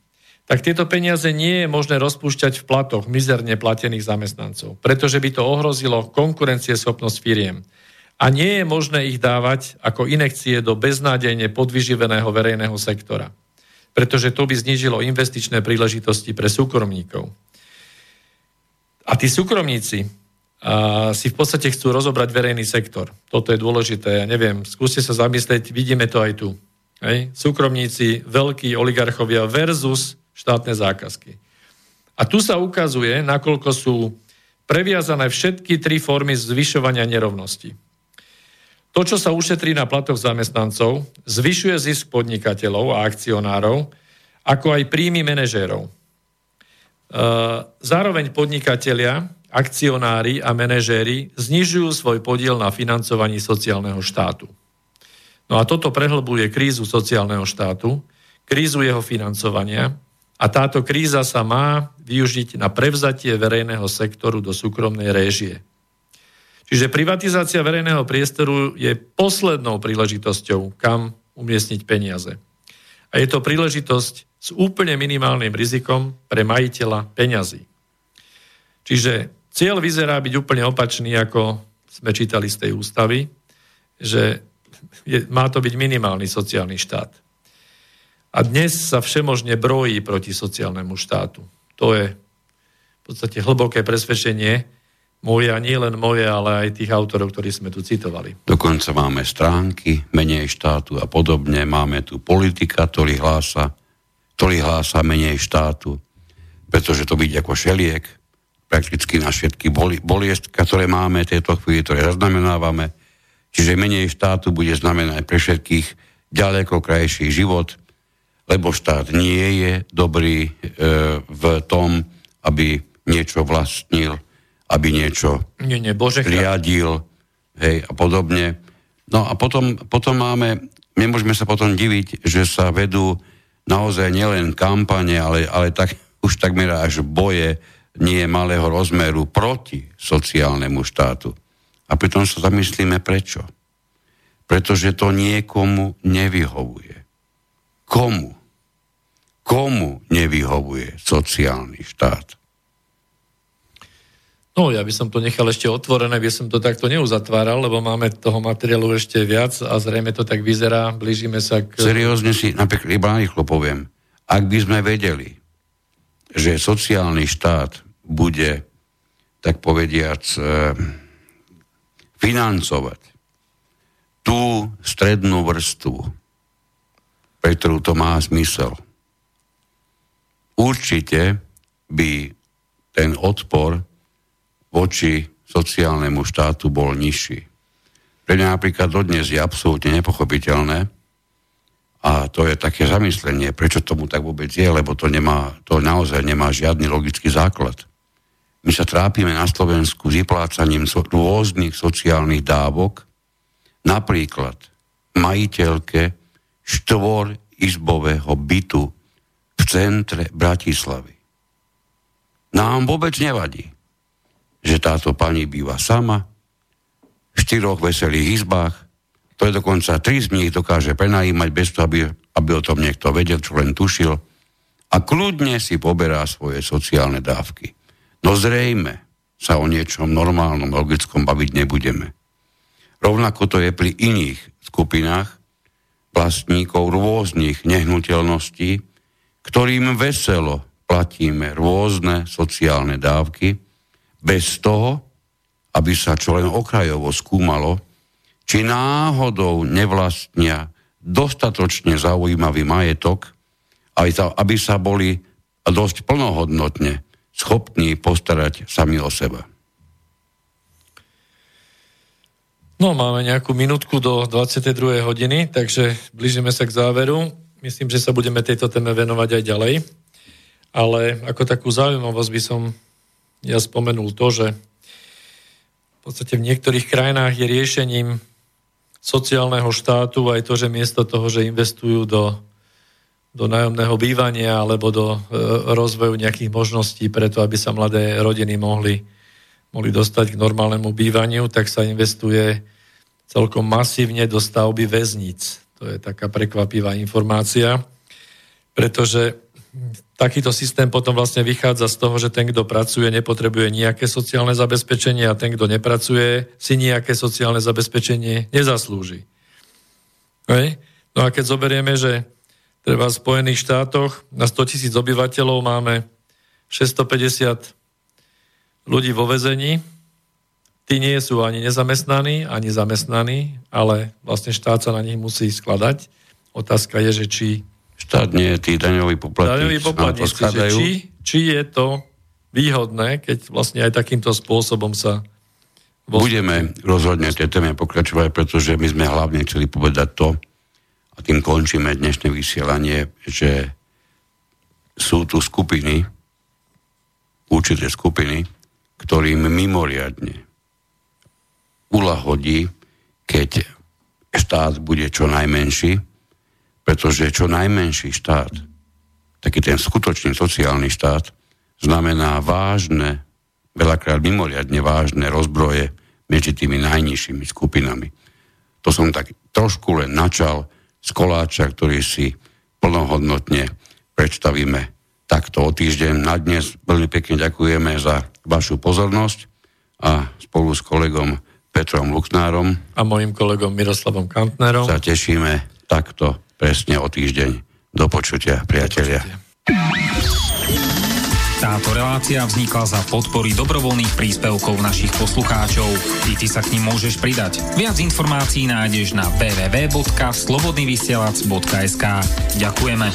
tak tieto peniaze nie je možné rozpúšťať v platoch mizerne platených zamestnancov, pretože by to ohrozilo konkurencieschopnosť firiem. A nie je možné ich dávať ako inekcie do beznádejne podvyživeného verejného sektora, pretože to by znížilo investičné príležitosti pre súkromníkov. A tí súkromníci a si v podstate chcú rozobrať verejný sektor. Toto je dôležité. Ja neviem, skúste sa zamyslieť, vidíme to aj tu. Hej? Súkromníci, veľkí oligarchovia versus štátne zákazky. A tu sa ukazuje, nakoľko sú previazané všetky tri formy zvyšovania nerovnosti. To, čo sa ušetrí na platoch zamestnancov, zvyšuje zisk podnikateľov a akcionárov, ako aj príjmy manažérov. E, zároveň podnikatelia, akcionári a manažéri znižujú svoj podiel na financovaní sociálneho štátu. No a toto prehlbuje krízu sociálneho štátu, krízu jeho financovania a táto kríza sa má využiť na prevzatie verejného sektoru do súkromnej réžie. Čiže privatizácia verejného priestoru je poslednou príležitosťou, kam umiestniť peniaze. A je to príležitosť s úplne minimálnym rizikom pre majiteľa peňazí. Čiže cieľ vyzerá byť úplne opačný, ako sme čítali z tej ústavy, že je, má to byť minimálny sociálny štát. A dnes sa všemožne brojí proti sociálnemu štátu. To je v podstate hlboké presvedčenie moje a nie len moje, ale aj tých autorov, ktorí sme tu citovali. Dokonca máme stránky, menej štátu a podobne. Máme tu politika, ktorý hlása, ktorý hlása menej štátu, pretože to byť ako šeliek, prakticky na všetky boli, boliestka, ktoré máme tieto chvíli, ktoré zaznamenávame. Čiže menej štátu bude znamenať pre všetkých ďaleko krajší život, lebo štát nie je dobrý e, v tom, aby niečo vlastnil, aby niečo nie, nie, Bože riadil hej, a podobne. No a potom, potom máme, nemôžeme sa potom diviť, že sa vedú naozaj nielen kampane, ale, ale tak, *laughs* už takmer až boje nie malého rozmeru proti sociálnemu štátu. A pritom sa zamyslíme prečo. Pretože to niekomu nevyhovuje. Komu? Komu nevyhovuje sociálny štát? No, ja by som to nechal ešte otvorené, by som to takto neuzatváral, lebo máme toho materiálu ešte viac a zrejme to tak vyzerá, blížime sa k... Seriózne si, napríklad iba rýchlo poviem, ak by sme vedeli, že sociálny štát bude, tak povediac, eh, financovať tú strednú vrstvu, pre ktorú to má zmysel, určite by ten odpor voči sociálnemu štátu bol nižší. Pre mňa napríklad dodnes je absolútne nepochopiteľné, a to je také zamyslenie, prečo tomu tak vôbec je, lebo to, nemá, to naozaj nemá žiadny logický základ. My sa trápime na Slovensku s vyplácaním rôznych sociálnych dávok, napríklad majiteľke štvorizbového bytu v centre Bratislavy. Nám vôbec nevadí, že táto pani býva sama v štyroch veselých izbách ktoré dokonca tri z nich dokáže prenajímať bez toho, aby, aby o tom niekto vedel, čo len tušil a kľudne si poberá svoje sociálne dávky. No zrejme sa o niečom normálnom, logickom baviť nebudeme. Rovnako to je pri iných skupinách vlastníkov rôznych nehnuteľností, ktorým veselo platíme rôzne sociálne dávky, bez toho, aby sa čo len okrajovo skúmalo, či náhodou nevlastnia dostatočne zaujímavý majetok, aby sa boli dosť plnohodnotne schopní postarať sami o seba. No, máme nejakú minútku do 22. hodiny, takže blížime sa k záveru. Myslím, že sa budeme tejto téme venovať aj ďalej. Ale ako takú zaujímavosť by som ja spomenul to, že v podstate v niektorých krajinách je riešením sociálneho štátu aj to, že miesto toho, že investujú do, do nájomného bývania alebo do e, rozvoju nejakých možností preto, aby sa mladé rodiny mohli, mohli dostať k normálnemu bývaniu, tak sa investuje celkom masívne do stavby väzníc. To je taká prekvapivá informácia, pretože takýto systém potom vlastne vychádza z toho, že ten, kto pracuje, nepotrebuje nejaké sociálne zabezpečenie a ten, kto nepracuje, si nejaké sociálne zabezpečenie nezaslúži. No a keď zoberieme, že treba v Spojených štátoch na 100 tisíc obyvateľov máme 650 ľudí vo vezení, tí nie sú ani nezamestnaní, ani zamestnaní, ale vlastne štát sa na nich musí skladať. Otázka je, že či štát nie, tí daňoví poplatníci, poplatníci či, či je to výhodné, keď vlastne aj takýmto spôsobom sa... Budeme rozhodne tej téme pokračovať, pretože my sme hlavne chceli povedať to, a tým končíme dnešné vysielanie, že sú tu skupiny, určité skupiny, ktorým mimoriadne ulahodí, keď štát bude čo najmenší, pretože čo najmenší štát, taký ten skutočný sociálny štát, znamená vážne, veľakrát mimoriadne vážne rozbroje medzi tými najnižšími skupinami. To som tak trošku len načal z koláča, ktorý si plnohodnotne predstavíme takto o týždeň. Na dnes veľmi pekne ďakujeme za vašu pozornosť a spolu s kolegom Petrom Luxnárom a mojim kolegom Miroslavom Kantnerom sa tešíme takto presne o týždeň. Do počutia, priatelia. Táto relácia vznikla za podpory dobrovoľných príspevkov našich poslucháčov. I ty sa k ním môžeš pridať. Viac informácií nájdeš na www.slobodnyvysielac.sk Ďakujeme.